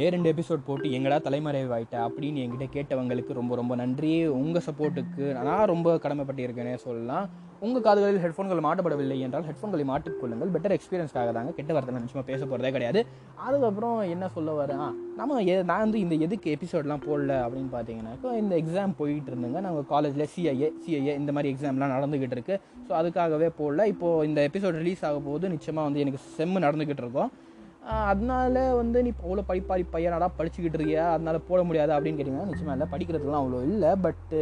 ரெண்டே ரெண்டு எபிசோட் போட்டு எங்கடா தலைமறைவாயிட்ட அப்படின்னு என்கிட்ட கேட்டவங்களுக்கு ரொம்ப ரொம்ப நன்றி. உங்கள் சப்போர்ட்டுக்கு நான் ரொம்ப கடமைப்பட்டிருக்கேனே சொல்லலாம். உங்கள் காதுகளில் ஹெட்ஃபோன்கள் மாட்டப்படவில்லை என்றால் ஹெட்ஃபோன்களை மாட்டிக்கொள்ளுங்கள் பெட்டர் எக்ஸ்பீரியன்ஸ்க்காக தாங்க கெட்ட வார்த்தை நிச்சயமாக பேச போகிறதே கிடையாது. அதுக்கப்புறம் என்ன சொல்ல வரேன்? நம்ம எ- நான் வந்து இந்த எதுக்கு எபிசோட்லாம் போடல அப்படின்னு பார்த்தீங்கன்னாக்கா இந்த எக்ஸாம் போயிட்டு இருந்துங்க. நாங்கள் காலேஜில் சிஐஏ சிஐஏ இந்த மாதிரி எக்ஸாம்லாம் நடந்துக்கிட்டு இருக்குது ஸோ அதுக்காகவே போடல. இப்போது இந்த எபிசோட் ரிலீஸ் ஆக போது நிச்சயமாக வந்து எனக்கு செம்மு நடந்துக்கிட்டு இருக்கோம். அதனால வந்து நீ அவ்வளோ படிப்பாரி பையனாடா படிச்சுக்கிட்டு இருக்கியா? அதனால போட முடியாது அப்படின்னு கேட்டிங்கன்னா நிச்சயமாக இல்லை. படிக்கிறதுலாம் அவ்வளோ இல்லை. பட்டு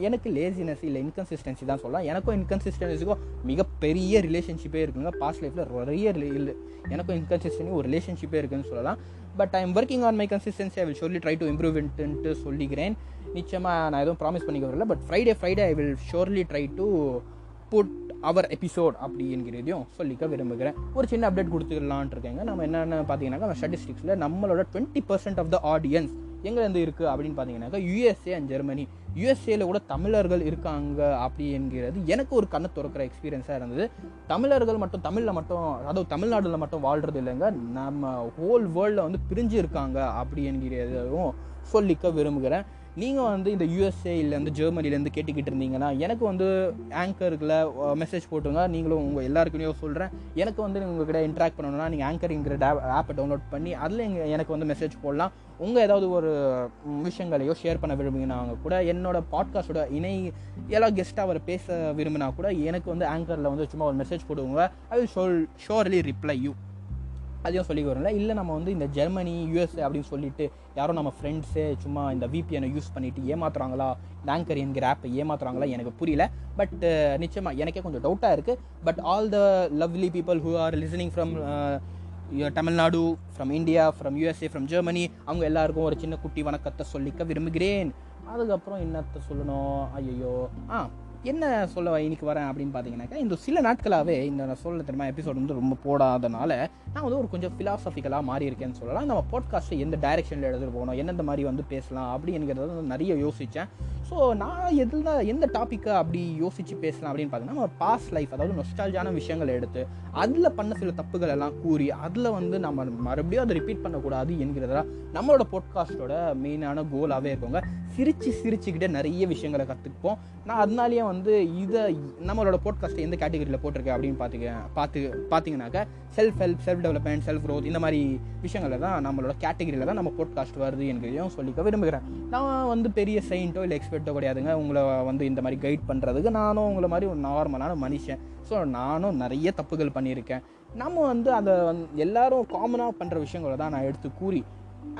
எனக்கு லேசினஸ் இல்லை இன்கன்சிஸ்டன்சி தான் சொல்லலாம். எனக்கும் இன்கன்சிஸ்டன்சிக்கும் மிகப்பெரிய ரிலேஷன்ஷிப்பே இருக்குங்க. பாஸ்ட் லைஃப்பில் நிறைய இல்லை எனக்கும் இன்கன்சிஸ்டன்சி ஒரு ரிலேஷன்ஷிப்பே இருக்குன்னு சொல்லலாம். But I am working on my consistency I will சொல்லி ட்ரை டு இம்ப்ரூவ் இன்ட்டு சொல்லிக்கிறேன். நிச்சயமாக நான் எதுவும் ப்ராமிஸ் பண்ணிக்க வரல. But Friday Friday I will surely try to put our episode அப்படி என்கிறதையும் சொல்லிக்க விரும்புகிறேன். ஒரு சின்ன அப்டேட் கொடுத்துக்கலான்ட்டு இருக்கேங்க. நம்ம என்னென்ன பார்த்தீங்கன்னாக்கா ஸ்டாட்டிஸ்டிக்ஸில் நம்மளோட twenty percent of the audience எங்கேருந்து இருக்குது அப்படின்னு பார்த்தீங்கன்னாக்கா யூஎஸ்ஏ அண்ட் ஜெர்மனி யூஎஸ்ஏல கூட தமிழர்கள் இருக்காங்க அப்படி என்கிறது எனக்கு ஒரு கண்ணை திறக்கிற எக்ஸ்பீரியன்ஸாக இருந்தது. தமிழர்கள் மட்டும் தமிழில் மட்டும் அதாவது தமிழ்நாடுல மட்டும் வாழ்கிறது இல்லைங்க. நம்ம ஹோல் வேர்ல்டில் வந்து பிரிஞ்சு இருக்காங்க அப்படி என்கிறதையும் சொல்லிக்க விரும்புகிறேன். நீங்கள் வந்து இந்த யூஎஸ்ஏ ஜெர்மனிலேருந்து கேட்டுக்கிட்டு இருந்தீங்கன்னா எனக்கு வந்து ஆங்கருக்குள்ள மெசேஜ் போட்டுங்க நீங்களும் உங்கள் எல்லாருக்குமே சொல்கிறேன் எனக்கு வந்து உங்ககிட்ட இன்ட்ராக்ட் பண்ணணும்னா நீங்கள் ஆங்கரிங்கிற ஆப்பை டவுன்லோட் பண்ணி அதில் எனக்கு வந்து மெசேஜ் போடலாம். உங்கள் ஏதாவது ஒரு விஷயங்களையோ ஷேர் பண்ண விரும்புங்கன்னா கூட என்னோட பாட்காஸ்டோட இணை எல்லா கெஸ்ட்டாக அவர் பேச விரும்பினா கூட எனக்கு வந்து ஆங்கரில் வந்து சும்மா ஒரு மெசேஜ் போடுவாங்க I will sure surely reply you அதையும் சொல்லி வரும்ல. இல்லை நம்ம வந்து இந்த ஜெர்மனி யூஎஸ்ஏ அப்படின்னு சொல்லிட்டு யாரோ நம்ம ஃப்ரெண்ட்ஸே சும்மா இந்த விபிஎனை யூஸ் பண்ணிட்டு ஏமாத்துறாங்களா? இந்த ஆங்கர் என்கிற ஆப்பை ஏமாத்துறாங்களா? எனக்கு புரியல. பட் நிச்சயமாக எனக்கே கொஞ்சம் டவுட்டாக இருக்குது but all the lovely people who are listening from Tamil Nadu from India from USA from Germany அவங்க எல்லாருக்கும் ஒரு சின்ன குட்டி வணக்கத்தை சொல்லிக்க விரும்புகிறேன். அதுக்கப்புறம் என்னத்தை சொல்லணும்? ஐயோ ஆ என்ன சொல்ல இன்னைக்கு வரேன் அப்படின்னு பார்த்தீங்கன்னாக்கா இந்த சில நாட்களாகவே இந்த நான் சொல்ல தெரியுமா எபிசோட் வந்து ரொம்ப போடாதனால நான் வந்து ஒரு கொஞ்சம் ஃபிலாசபிக்கலாக மாறி இருக்கேன்னு சொல்லலாம். நம்ம பாட்காஸ்ட்டை எந்த டைரெக்ஷனில் எடுத்துகிட்டு போகணும் எந்தெந்த மாதிரி வந்து பேசலாம் அப்படிங்கிறத வந்து நிறைய யோசித்தேன் ஸோ நான் எதில் எந்த டாப்பிக்கை அப்படி யோசித்து பேசலாம் அப்படின்னு பார்த்தீங்கன்னா நம்ம பாஸ்ட் லைஃப் அதாவது நொஸ்டாலஜான விஷயங்களை எடுத்து அதில் பண்ண சில தப்புகள் எல்லாம் கூறி அதில் வந்து நம்ம மறுபடியும் அதை ரிப்பீட் பண்ணக்கூடாது என்கிறதா நம்மளோட பாட்காஸ்ட்டோட மெயினான கோலாகவே இருக்கோங்க. சிரித்து சிரிச்சுக்கிட்டே நிறைய விஷயங்களை கற்றுப்போம் நான் அதனாலேயே வந்து இதை நம்மளோட போட்காஸ்ட்டை எந்த கேட்டகரியில் போட்டிருக்கேன் அப்படின்னு பார்த்துக்க பார்த்து பார்த்தீங்கன்னாக்கா self help self development self growth இந்த மாதிரி விஷயங்களில் தான் நம்மளோட கேட்டகரியில் தான் நம்ம போட்காஸ்ட் வருது என்கிறதையும் சொல்லிக்க விரும்புகிறேன். நான் வந்து பெரிய செயின்ட்டோ இல்லை எக்ஸ்பர்ட்டோ கிடையாதுங்க. உங்களை வந்து இந்த மாதிரி கைட் பண்ணுறதுக்கு நானும் உங்களை மாதிரி ஒரு நார்மலான மனுஷன். ஸோ நானும் நிறைய தப்புகள் பண்ணியிருக்கேன். நம்ம வந்து அதை வந் எல்லாரும் காமனாக பண்ணுற விஷயங்களை தான் நான் எடுத்து கூறி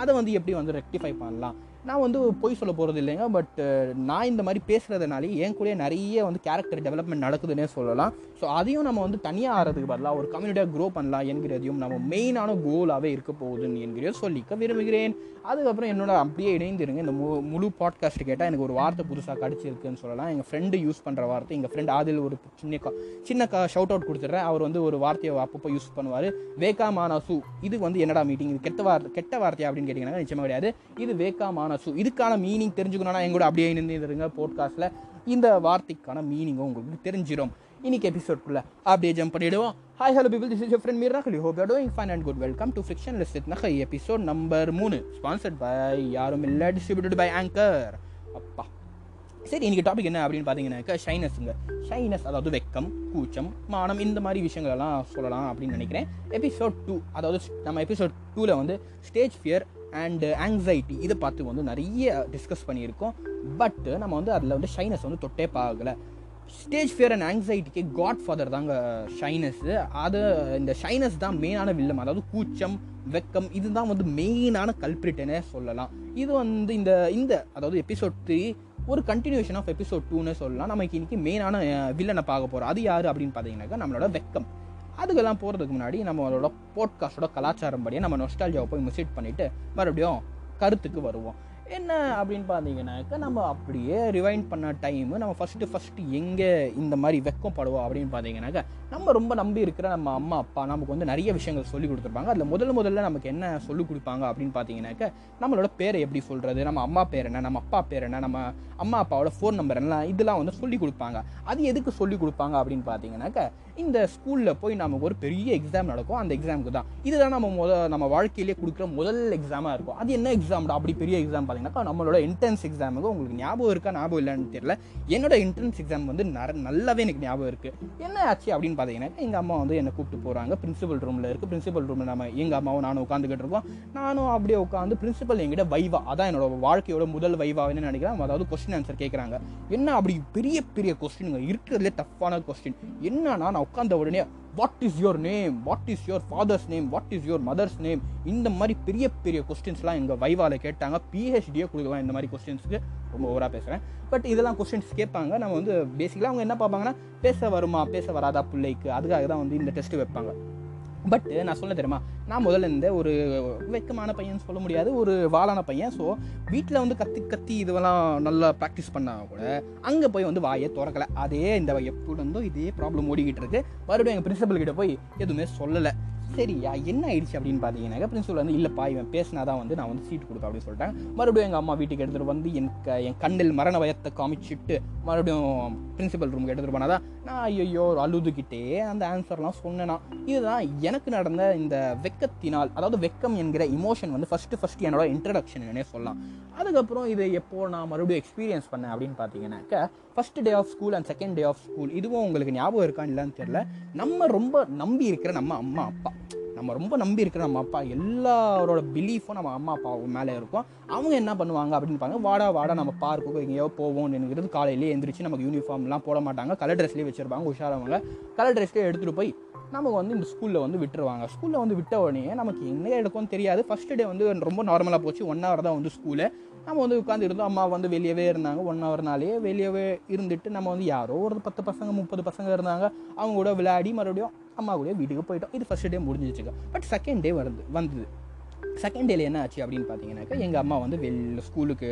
அதை வந்து எப்படி வந்து ரெக்டிஃபை பண்ணலாம்? நான் வந்து பொய் சொல்ல போகிறது இல்லைங்க பட் நான் இந்த மாதிரி பேசுகிறதுனாலே என் கூட நிறைய வந்து கேரக்டர் டெவலப்மெண்ட் நடக்குதுன்னே சொல்லலாம். ஸோ அதையும் நம்ம வந்து தனியாக ஆகிறதுக்கு பதிலாக ஒரு கம்யூனிட்டியாக க்ரோ பண்ணலாம் என்கிறதையும் நம்ம மெயினான கோலாகவே இருக்க போகுதுன்னு என்கிறதையும் சொல்லிக்க விரும்புகிறேன். அதுக்கப்புறம் என்னோட அப்படியே இணைந்துருங்க. இந்த மு முழு பாட்காஸ்ட் கேட்டால் எனக்கு ஒரு வார்த்தை புதுசாக கிடச்சிருக்குன்னு சொல்லலாம். எங்கள் ஃப்ரெண்டு யூஸ் பண்ணுற வார்த்தை எங்கள் ஃப்ரெண்ட் ஆதில் ஒரு சின்ன கா- சின்ன கா ஷவுட் அவுட் கொடுத்துட்றேன் அவர் வந்து ஒரு வார்த்தையை அப்பப்போ யூஸ் பண்ணுவார். வேகா மானாசு இது வந்து என்னடா மீட்டிங் இது கெட்ட வார்த்தை கெட்ட வார்த்தையா அப்படின்னு கேட்டிங்கன்னா நிச்சயமாக கிடையாது. இது வேகா மானா ஸோ இதுக்கான மீனிங் தெரிஞ்சுக்கணும்னா எங்கூட அப்படியே இணைந்துருங்க போட்காஸ்ட்டில் இந்த வார்த்தைக்கான மீனிங்கும் உங்களுக்கு தெரிஞ்சிடும் இன்னைக்கு எபிசோட்குள்ளே அப்படியே ஜம்ப் பண்ணிடுவோம். Hi hello people this is your friend Mir நகலி hope you doing fine and good welcome to fiction list நகை எபிசோட் நம்பர் மூணு ஸ்பான்சர்ட் பை யாரும் இல்லை டிஸ்ட்ரிபியூட்டட் பை ஆங்கர் அப்பா. சரி இன்றைக்கி டாபிக் என்ன அப்படின்னு பார்த்தீங்கன்னாக்கா ஷைனஸுங்க ஷைனஸ் அதாவது வெக்கம் கூச்சம் மானம் இந்த மாதிரி விஷயங்களெல்லாம் சொல்லலாம் அப்படின்னு நினைக்கிறேன். எபிசோட் டூ அதாவது நம்ம எபிசோட் டூவில் வந்து ஸ்டேஜ் ஃபியர் அண்டு ஆங்ஸைட்டி இதை பார்த்து வந்து நிறைய டிஸ்கஸ் பண்ணியிருக்கோம். பட் uh, நம்ம வந்து அதில் வந்து ஷைனஸ் வந்து தொட்டே பார்க்கல. ஸ்டேஜ் ஃபியர் அண்ட் ஆங்ஸைட்டிக்கு காட் ஃபாதர் தாங்க ஷைனஸ் அது இந்த ஷைனஸ் தான் மெயினான வில்லம் அதாவது கூச்சம் வெக்கம் இதுதான் வந்து மெயினான கல்பிரிட்டனே சொல்லலாம். இது வந்து இந்த இந்த அதாவது எபிசோட் த்ரீ ஒரு கண்டினியூஷன் ஆஃப் எபிசோட் டூன்னு சொல்லலாம். நமக்கு இன்னைக்கு மெயினான வில்லனை uh, பார்க்க போகிறோம் அது யார் அப்படின்னு பார்த்தீங்கன்னாக்கா நம்மளோட வெக்கம். அதுக்கெல்லாம் போகிறதுக்கு முன்னாடி நம்மளோட போட்காஸ்டோட கலாச்சாரம் படியே நம்ம நொஸ்டாலஜியாவை போய் மிஸ்ட் பண்ணிவிட்டு மறுபடியும் கருத்துக்கு வருவோம். என்ன அப்படின்னு பார்த்தீங்கன்னாக்கா நம்ம அப்படியே ரிவைண்ட் பண்ண டைமு நம்ம ஃபஸ்ட்டு ஃபஸ்ட்டு எங்கே இந்த மாதிரி வெக்கம் படுவோம் அப்படின்னு பார்த்தீங்கன்னாக்கா நம்ம ரொம்ப நம்பி இருக்கிற நம்ம அம்மா அப்பா நமக்கு வந்து நிறைய விஷயங்கள் சொல்லி கொடுத்துருப்பாங்க. அதில் முதல்ல முதல்ல நமக்கு என்ன சொல்லிக் கொடுப்பாங்க அப்படின்னு பார்த்தீங்கன்னாக்கா நம்மளோட பேரை எப்படி சொல்கிறது நம்ம அம்மா பேர் என்ன நம்ம அப்பா பேர் என்ன நம்ம அம்மா அப்பாவோட ஃபோன் நம்பர் என்ன இதெல்லாம் வந்து சொல்லி கொடுப்பாங்க. அது எதுக்கு சொல்லி கொடுப்பாங்க அப்படின்னு பார்த்தீங்கன்னாக்கா இந்த ஸ்கூலில் போய் நமக்கு ஒரு பெரிய எக்ஸாம் நடக்கும். அந்த எக்ஸாமுக்கு தான். இதுதான் நம்ம முத நம்ம வாழ்க்கையிலே கொடுக்குற முதல் எக்ஸாமாக இருக்கும். அது என்ன எக்ஸாம்டா அப்படி பெரிய எக்ஸாம் பார்த்தீங்கன்னாக்கா நம்மளோட என்ட்ரன்ஸ் எக்ஸாமுக்கு உங்களுக்கு ஞாபகம் இருக்கா? ஞாபகம் இல்லைன்னு தெரியல. என்னோட என்ட்ரன்ஸ் எக்ஸாம் வந்து நர நல்லாவே எனக்கு ஞாபகம் இருக்குது என்ன ஆச்சு அப்படின்னு பார்த்தீங்கன்னா எங்கள் அம்மா வந்து என்னை கூப்பிட்டு போகிறாங்க பிரின்சிபல் ரூமில் இருக்குது பிரின்சிபல் ரூமில் நம்ம எங்கள் அம்மாவும் நானும் உட்காந்துக்கிட்டு இருக்கோம். நானும் அப்படியே உட்காந்து பிரின்சிபல் என்கிட்ட வைவா அதான் என்னோட வாழ்க்கையோட முதல் வைவான்னு நினைக்கிறேன். அதாவது கொஸ்டின் ஆன்சர் கேட்குறாங்க என்ன அப்படி பெரிய பெரிய கொஸ்டின் இருக்கிறதுலே டஃப்பான கொஸ்டின் என்னன்னா நான் உட்காந்த உடனே what is your name what is your father's name what is your mother's name இந்த மாதிரி பெரிய பெரிய கொஸ்டின்ஸ்லாம் எங்கள் வைவால கேட்டாங்க. பிஹெச்டியே கொடுக்கலாம் இந்த மாதிரி கொஸ்டின்ஸுக்கு ரொம்ப ஓவராக பேசுகிறேன் பட் இதெல்லாம் கொஸ்டின்ஸ் கேட்பாங்க. நம்ம வந்து பேசிக்கலாக அவங்க என்ன பார்ப்பாங்கன்னா பேச வருமா? பேச வராதா பிள்ளைக்கு? அதுக்காக தான் வந்து இந்த டெஸ்ட் வைப்பாங்க. பட் நான் சொல்ல தெரியுமா? நான் முதல்ல இருந்த ஒரு வெக்கமான பையன் சொல்ல முடியாது ஒரு வாளான பையன். ஸோ வீட்டில் வந்து கத்தி கத்தி இதுவெல்லாம் நல்லா ப்ராக்டிஸ் பண்ணால் கூட அங்கே போய் வந்து வாயை திறக்கலை. அதே இந்த எப்போ இருந்தோ இதே ப்ராப்ளம் ஓடிக்கிட்டு இருக்கு. மறுபடியும் எங்கள் பிரின்சிபல் கிட்ட போய் எதுவுமே சொல்லலை. சரியா என்ன ஆயிடுச்சு அப்படின்னு பார்த்தீங்கன்னாக்கா பிரின்சிபல் வந்து இல்லைப்பா இவன் பேசினா தான் வந்து நான் வந்து சீட்டு கொடுப்பேன் அப்படின்னு சொல்லிட்டாங்க. மறுபடியும் எங்கள் அம்மா வீட்டுக்கு எடுத்துகிட்டு வந்து என் க என் கண்ணில் மரண பயத்தை காமிச்சிட்டு மறுபடியும் பிரின்சிபல் ரூமுக்கு எடுத்துகிட்டு போனாதான் நான் ஐயோ அழுதுகிட்டே அந்த ஆன்சர்லாம் சொன்னேனா. இதுதான் எனக்கு நடந்த இந்த வெக்கத்தினால் அதாவது வெக்கம் என்கிற இமோஷன் வந்து ஃபஸ்ட்டு ஃபஸ்ட்டு என்னோட இன்ட்ரடக்ஷன் சொல்லலாம். அதுக்கப்புறம் இது எப்போ நான் மறுபடியும் எக்ஸ்பீரியன்ஸ் பண்ணேன் அப்படின்னு பார்த்தீங்கன்னாக்கா first day of school and second day of school இதுவும் உங்களுக்கு ஞாபகம் இருக்கான்னு இல்லைன்னு தெரியல. நம்ம ரொம்ப நம்பி இருக்கிற நம்ம அம்மா அப்பா. நம்ம ரொம்ப நம்பி இருக்கிற நம்ம அப்பா எல்லாரோட பிலீஃபும் நம்ம அம்மா அப்பா மேலே இருக்கும். அவங்க என்ன பண்ணுவாங்க அப்படின்னு பாருங்க வாடா வாடா நம்ம பார்க்குக்கு எங்கேயோ போவோம் என்கிறது காலையிலேயே எந்திரிச்சு நமக்கு யூனிஃபார்ம்லாம் போட மாட்டாங்க. கலர் ட்ரெஸ்லேயே வச்சுருப்பாங்க உஷாரவங்க. கலர் ட்ரெஸ்லேயே எடுத்துகிட்டு போய் நமக்கு வந்து இந்த ஸ்கூலில் வந்து விட்டுருவாங்க. ஸ்கூலில் வந்து விட்ட உடனே நமக்கு என்ன எடுக்கும்னு தெரியாது. ஃபஸ்ட் டே வந்து ரொம்ப நார்மலாக போச்சு. ஒன் ஹவர் தான் வந்து ஸ்கூலு நம்ம வந்து உட்காந்து இருந்தோம். அம்மா வந்து வெளியவே இருந்தாங்க. ஒன் ஹவர்னாலேயே வெளியவே இருந்துட்டு நம்ம வந்து யாரோ ஒரு பத்து பசங்க முப்பது பசங்க இருந்தாங்க. அவங்க கூட விளையாடி மறுபடியும் அம்மா கூட வீட்டுக்கு போயிட்டோம். இது ஃபஸ்ட் டே முடிஞ்சிச்சுங்க பட் செகண்ட் டே வருது வந்தது. செகண்ட் டேல என்ன ஆச்சு அப்படின்னு பார்த்தீங்கன்னாக்கா எங்கள் அம்மா வந்து வெளில ஸ்கூலுக்கு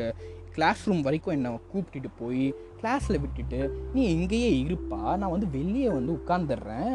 கிளாஸ் ரூம் வரைக்கும் என்னை கூப்பிட்டுட்டு போய் கிளாஸில் விட்டுட்டு நீ இங்கேயே இருப்பா நான் வந்து வெளியே வந்து உட்காந்துடுறேன்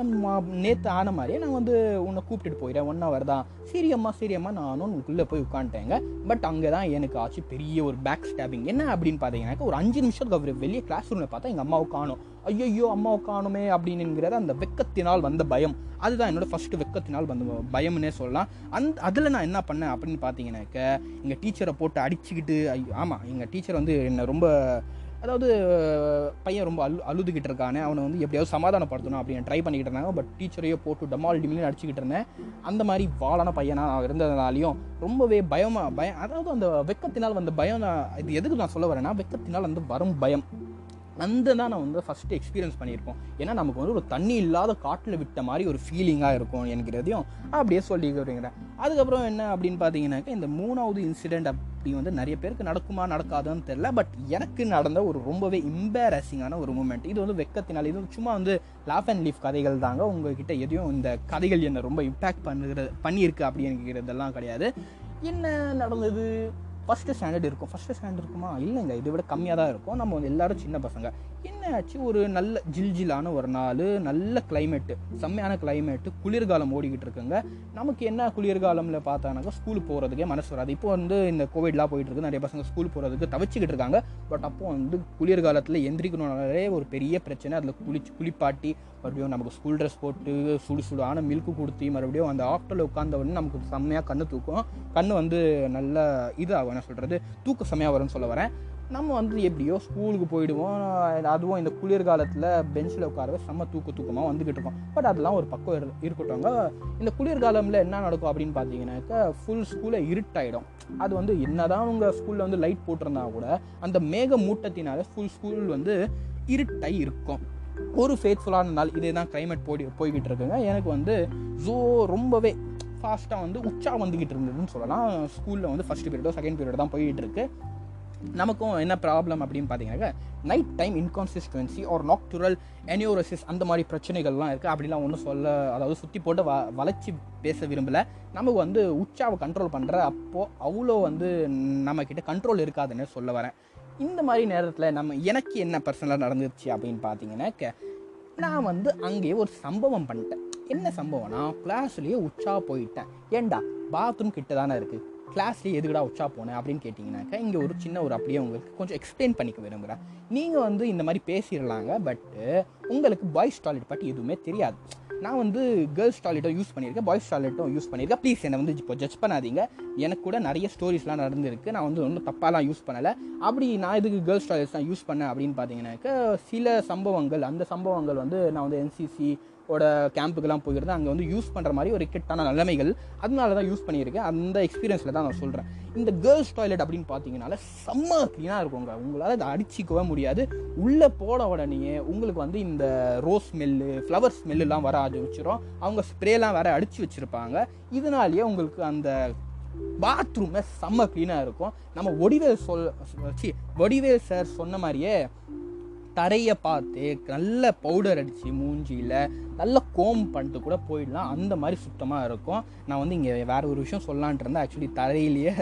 நேற்று ஆன மாதிரியே நான் வந்து உன்னை கூப்பிட்டுட்டு போயிடுறேன். ஒன் ஹவர் தான். சரி அம்மா சரி அம்மா நானும் உங்களுக்குள்ளே போய் உட்காந்துட்டேங்க பட் அங்கே தான் எனக்கு ஆச்சு பெரிய ஒரு பேக் ஸ்டாபிங் என்ன அப்படின்னு பார்த்தீங்கன்னாக்கா ஒரு அஞ்சு நிமிஷத்துக்கு அவர் வெளியே கிளாஸ் ரூமில் பார்த்தா எங்கள் அம்மாவை காணும். ஐயையோ அம்மாவை காணுமே அப்படின்னுங்கிறது அந்த வெக்கத்தினால் வந்த பயம். அதுதான் என்னோட ஃபஸ்ட்டு வெக்கத்தினால் வந்த பயம்னே சொல்லலாம். அந்த அதில் நான் என்ன பண்ணேன் அப்படின்னு பார்த்தீங்கன்னாக்க எங்கள் டீச்சரை போட்டு அடிச்சுக்கிட்டு ஐயோ ஆமாம் எங்கள் டீச்சர் வந்து என்னை ரொம்ப அதாவது பையன் ரொம்ப அழு அழுதுகிட்டு இருக்கானே அவனை வந்து எப்படியாவது சமாதானப்படுத்தணும் அப்படின்னு ட்ரை பண்ணிக்கிட்டு இருந்தாங்க. பட் டீச்சரையோ போட்டு டமால் டிமிலின்னு அடிச்சுக்கிட்டு இருந்தேன். அந்த மாதிரி வாழான பையனாக நான் இருந்ததுனாலையும் ரொம்பவே பயமாக பயம் அதாவது அந்த வெக்கத்தினால் வந்த பயம் நான் இது எதுக்கு நான் சொல்ல வரேன்னா வெக்கத்தினால் வந்து வரும் பயம். அந்த தான் நான் வந்து ஃபஸ்ட்டு எக்ஸ்பீரியன்ஸ் பண்ணியிருக்கோம் ஏன்னா நமக்கு வந்து ஒரு தண்ணி இல்லாத காட்டில் விட்ட மாதிரி ஒரு ஃபீலிங்காக இருக்கும் என்கிறதையும் அப்படியே சொல்லி வருங்கிறேன் அதுக்கப்புறம் என்ன அப்படின்னு பார்த்தீங்கன்னாக்கா இந்த மூணாவது இன்சிடெண்ட் அப்படி வந்து நிறைய பேருக்கு நடக்குமா நடக்காதுன்னு தெரில பட் எனக்கு நடந்த ஒரு ரொம்பவே இம்பேரசிங்கான ஒரு மூமெண்ட் இது வந்து வெக்கத்தினால் இது சும்மா வந்து லாஃப் அண்ட் லீஃப் கதைகள் தாங்க. உங்ககிட்ட எதையும் இந்த கதைகள் என்னை ரொம்ப இம்பேக்ட் பண்ணுறது பண்ணியிருக்கு அப்படிங்கிறதெல்லாம் கிடையாது. என்ன நடந்தது? ஃபஸ்ட்டு ஸ்டாண்டர்ட் இருக்கும். ஃபஸ்ட்டு ஸ்டாண்டர்ட் இருக்குமா? இல்லைங்க. இதை விட கம்மியாக தான் இருக்கும். நம்ம வந்து எல்லாரும் சின்ன பசங்க. என்ன ஆச்சு ஒரு நல்ல ஜில்ஜிலான ஒரு நாள் நல்ல கிளைமேட்டு செம்மையான கிளைமேட்டு குளிர்காலம் ஓடிக்கிட்டு இருக்குங்க. நமக்கு என்ன குளிர்காலம்ல பார்த்தானாக்கா ஸ்கூல் போகிறதுக்கே மனசு வராது. இப்போ வந்து இந்த கோவிட்லாம் போயிட்டு இருக்கு நிறைய பசங்க ஸ்கூல் போகிறதுக்கு தவிச்சிக்கிட்டு இருக்காங்க. பட் அப்போ வந்து குளிர்காலத்தில் எந்திரிக்கணும்னாலே ஒரு பெரிய பிரச்சனை. அதில் குளிச்சு குளிப்பாட்டி மறுபடியும் நமக்கு ஸ்கூல் ட்ரெஸ் போட்டு சுடு சுடான மில்க்கு கொடுத்து மறுபடியும் அந்த ஆஃப்டரில் உட்காந்த உடனே நமக்கு செம்மையாக கண்ணு தூக்கும். கண்ணு வந்து நல்ல இதாகும். என்ன சொல்கிறது தூக்க செம்மையாக வரும்னு சொல்ல வரேன். நம்ம வந்து எப்படியோ ஸ்கூலுக்கு போயிடுவோம். அதுவும் இந்த குளிர்காலத்தில் பெஞ்சில் உட்காரவே செம்ம தூக்க தூக்கமாக வந்துக்கிட்டு இருக்கோம். பட் அதெல்லாம் ஒரு பக்கம் இரு இருக்கட்டும்ங்க. இந்த குளிர்காலமில் என்ன நடக்கும் அப்படின்னு பார்த்தீங்கன்னாக்கா ஃபுல் ஸ்கூலை இருட்டாயிடும். அது வந்து என்னதான் உங்கள் ஸ்கூலில் வந்து லைட் போட்டிருந்தா கூட அந்த மேக மூட்டத்தினால ஃபுல் ஸ்கூல் வந்து இருட்டாய் இருக்கும். ஒரு ஃபேத்ஃபுல்லான நாள் இதே தான் கிளைமேட் போய் போய்கிட்டு இருக்குங்க. எனக்கு வந்து ஜோ ரொம்பவே ஃபாஸ்ட்டாக வந்து உச்சா வந்துக்கிட்டு இருந்ததுன்னு சொல்லலாம். ஸ்கூலில் வந்து ஃபஸ்ட் பீரியடோ செகண்ட் பீரியடோ தான் போய்கிட்டு இருக்குது நமக்கும் என்ன ப்ராப்ளம் அப்படின்னு பார்த்தீங்கன்னாக்கா நைட் டைம் இன்கான்சிஸ்டுவன்சி ஒரு நாக்டுரல் எனியோரசிஸ் அந்த மாதிரி பிரச்சனைகள்லாம் இருக்குது அப்படிலாம் ஒன்றும் சொல்ல அதாவது சுற்றி போட்டு வ வளர்ச்சி பேச விரும்பலை. நமக்கு வந்து உச்சாவை கண்ட்ரோல் பண்ணுற அப்போது அவ்வளோ வந்து நம்மக்கிட்ட கண்ட்ரோல் இருக்காதுன்னு சொல்ல வரேன். இந்த மாதிரி நேரத்தில் நம்ம எனக்கு என்ன பர்சனலாக நடந்துருச்சு அப்படின்னு பார்த்தீங்கன்னாக்க நான் வந்து அங்கேயே ஒரு சம்பவம் பண்ணிட்டேன். என்ன சம்பவம்னா கிளாஸ்லேயே உச்சா போயிட்டேன். ஏண்டா பாத்ரூம் கிட்ட தானே இருக்குது கிளாஸ்லேயே எதுக்குடா உச்சா போனேன் அப்படின்னு கேட்டிங்கனாக்கா இங்கே ஒரு சின்ன ஒரு அப்படியே உங்களுக்கு கொஞ்சம் எக்ஸ்பிளைன் பண்ணிக்க விரும்புகிறேன் நீங்கள் வந்து இந்த மாதிரி பேசிடலாங்க பட்டு உங்களுக்கு பாய்ஸ் டாய்லெட் பற்றி எதுவுமே தெரியாது. நான் வந்து கேர்ள்ஸ் டாய்லெட்டும் யூஸ் பண்ணியிருக்கேன் பாய்ஸ் டாய்லெட்டும் யூஸ் பண்ணியிருக்கேன். ப்ளீஸ் என்னை வந்து இப்போ ஜட்ஜ் பண்ணாதீங்க. எனக்கு கூட நிறைய ஸ்டோரிஸ்லாம் நடந்திருக்கு. நான் வந்து ஒன்றும் தப்பாலாம் யூஸ் பண்ணலை. அப்படி நான் இதுக்கு கேர்ள்ஸ் டாய்லெட்ஸ் தான் யூஸ் பண்ணேன் அப்படின்னு பார்த்தீங்கன்னாக்கா சில சம்பவங்கள் அந்த சம்பவங்கள் வந்து நான் வந்து என்சிசி ஓட கேம்புக்கெல்லாம் போயிருந்தேன் அங்கே வந்து யூஸ் பண்ணுற மாதிரி ஒரு கிட்டான நிலைமைகள் அதனால தான் யூஸ் பண்ணியிருக்கேன். அந்த எக்ஸ்பீரியன்ஸில் தான் நான் சொல்கிறேன் இந்த கேர்ள்ஸ் டாய்லெட் அப்படின்னு பார்த்தீங்கனால செம்ம க்ளீனாக இருக்குங்க. உங்களால் அதை அடிச்சிக்கவே முடியாது. உள்ளே போன உடனேயே உங்களுக்கு வந்து இந்த ரோஸ் ஸ்மெல்லு ஃப்ளவர் ஸ்மெல்லுலாம் வர ஆரம்பிச்சிடும் அவங்க ஸ்ப்ரேலாம் வேறு அடித்து வச்சுருப்பாங்க. இதனாலேயே உங்களுக்கு அந்த பாத்ரூமே செம்ம க்ளீனாக இருக்கும். நம்ம ஒடிவேல் சொல் சி வடிவேல் சார் சொன்ன மாதிரியே தரையை பார்த்து நல்ல பவுடர் அடித்து மூஞ்சியில் நல்ல கோம் பண்ணிட்டு கூட போயிடலாம். அந்த மாதிரி சுத்தமாக இருக்கும். நான் வந்து இங்கே வேறு ஒரு விஷயம் சொல்லலான்ட்டு இருந்தேன். ஆக்சுவலி தரையிலேயே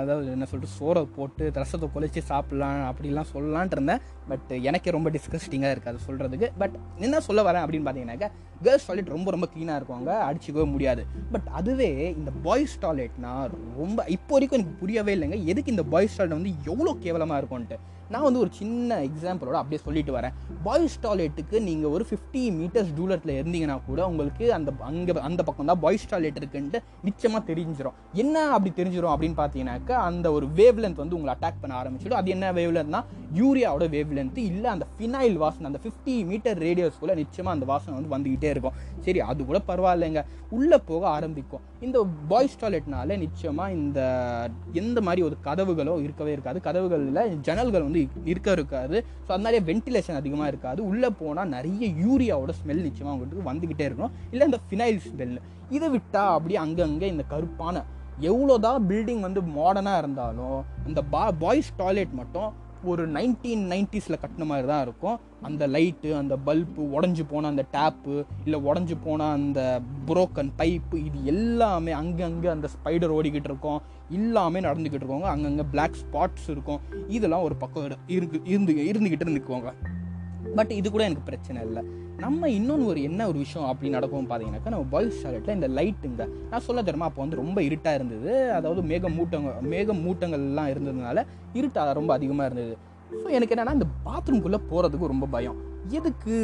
அதாவது என்ன சொல்லிட்டு சோறை போட்டு ரசத்தை குலைச்சி சாப்பிட்லாம் அப்படிலாம் சொல்லலான்ட்டு இருந்தேன். பட் எனக்கே ரொம்ப டிஸ்கஸ்டிங்காக இருக்குது அது சொல்கிறதுக்கு பட் என்ன சொல்ல வரேன் அப்படின்னு பார்த்தீங்கன்னாக்கா கேர்ள்ஸ் டாய்லெட் ரொம்ப ரொம்ப க்ளீனாக இருக்குவாங்க அடிச்சுக்கவே முடியாது. பட் அதுவே இந்த பாய்ஸ் டாய்லெட்னா ரொம்ப இப்போ வரைக்கும் எனக்கு புரியவே இல்லைங்க. எதுக்கு இந்த பாய்ஸ் டாய்லெட் வந்து எவ்வளோ கேவலமாக இருக்கும்ன்ட்டு. நான் வந்து ஒரு சின்ன எக்ஸாம்பிளோட அப்படியே சொல்லிட்டு வரேன். பாய்ஸ் டாய்லெட்டுக்கு நீங்கள் ஒரு ஃபிஃப்டி மீட்டர்ஸ் டூலர் தூரத்தில் இருந்தீங்கன்னா கூட உங்களுக்கு அந்த அங்கே அந்த பக்கம் தான் பாய்ஸ் டாய்லெட் இருக்குன்ட்டு நிச்சயமாக தெரிஞ்சிடும் என்ன அப்படி தெரிஞ்சிடும் அப்படின்னு பார்த்தீங்கன்னாக்கா அந்த ஒரு வேவ் லென்த் வந்து உங்களை அட்டாக் பண்ண ஆரம்பிச்சிடும். அது என்ன வேவ் லென்த்னா யூரியாவோட வேவ் லென்த் இல்லை அந்த ஃபினைல் வாசனை அந்த ஃபிஃப்டி மீட்டர் ரேடியோஸ்குள்ளே நிச்சயமாக அந்த வாசனை வந்து வந்துக்கிட்டே இருக்கும். சரி அது கூட பரவாயில்லைங்க. உள்ளே போக ஆரம்பிக்கும். இந்த பாய்ஸ் டாய்லெட்னால நிச்சயமாக இந்த எந்த மாதிரி ஒரு கதவுகளோ இருக்கவே இருக்காது. கதவுகளில் ஜன்னல்கள் வந்து இருக்க இருக்காது. ஸோ அதனாலே வென்டிலேஷன் அதிகமாக இருக்காது. உள்ளே போனால் நிறைய யூரியாவோட ஸ்மெல் நிச்சயமாக உங்களுக்கு வந்துக்கிட்டே இருக்கும் இல்லை இந்த ஃபினைல் ஸ்மெல் இதை விட்டால் அப்படியே அங்கங்கே இந்த கருப்பான எவ்வளோதான் பில்டிங் வந்து மாடர்னாக இருந்தாலும் அந்த பா பாய்ஸ் டாய்லெட் மட்டும் ஒரு நைன்டீன் நைன்டிஸில் கட்டின மாதிரி தான் இருக்கும். அந்த லைட்டு அந்த பல்பு உடஞ்சி போன அந்த டேப்பு இல்லை உடஞ்சி போன அந்த புரோக்கன் பைப்பு இது எல்லாமே அங்கங்கே அந்த ஸ்பைடர் ஓடிக்கிட்டு இருக்கும். எல்லாமே நடந்துக்கிட்டு இருக்கோங்க. அங்கங்கே பிளாக் ஸ்பாட்ஸ் இருக்கும். இதெல்லாம் ஒரு பக்கம் இருக்கு இருந்து இருந்துக்கிட்டு நிற்குவாங்க பட் இது கூட எனக்கு பிரச்சனை இல்லை. நம்ம இன்னொன்று ஒரு என்ன ஒரு விஷயம் அப்படி நடக்கும் பார்த்தீங்கன்னாக்கா நம்ம பாய்ஸ் டாய்லெட்டில் இந்த லைட்டுங்க நான் சொல்ல தருமா அப்போ வந்து ரொம்ப இருட்டாக இருந்தது. அதாவது மேக மூட்டங்க மேக மூட்டங்கள்லாம் இருந்ததுனால இருட்டாக ரொம்ப அதிகமாக இருந்தது. ஸோ எனக்கு என்னென்னா இந்த பாத்ரூம்குள்ளே போகிறதுக்கு ரொம்ப பயம். எதுக்கு?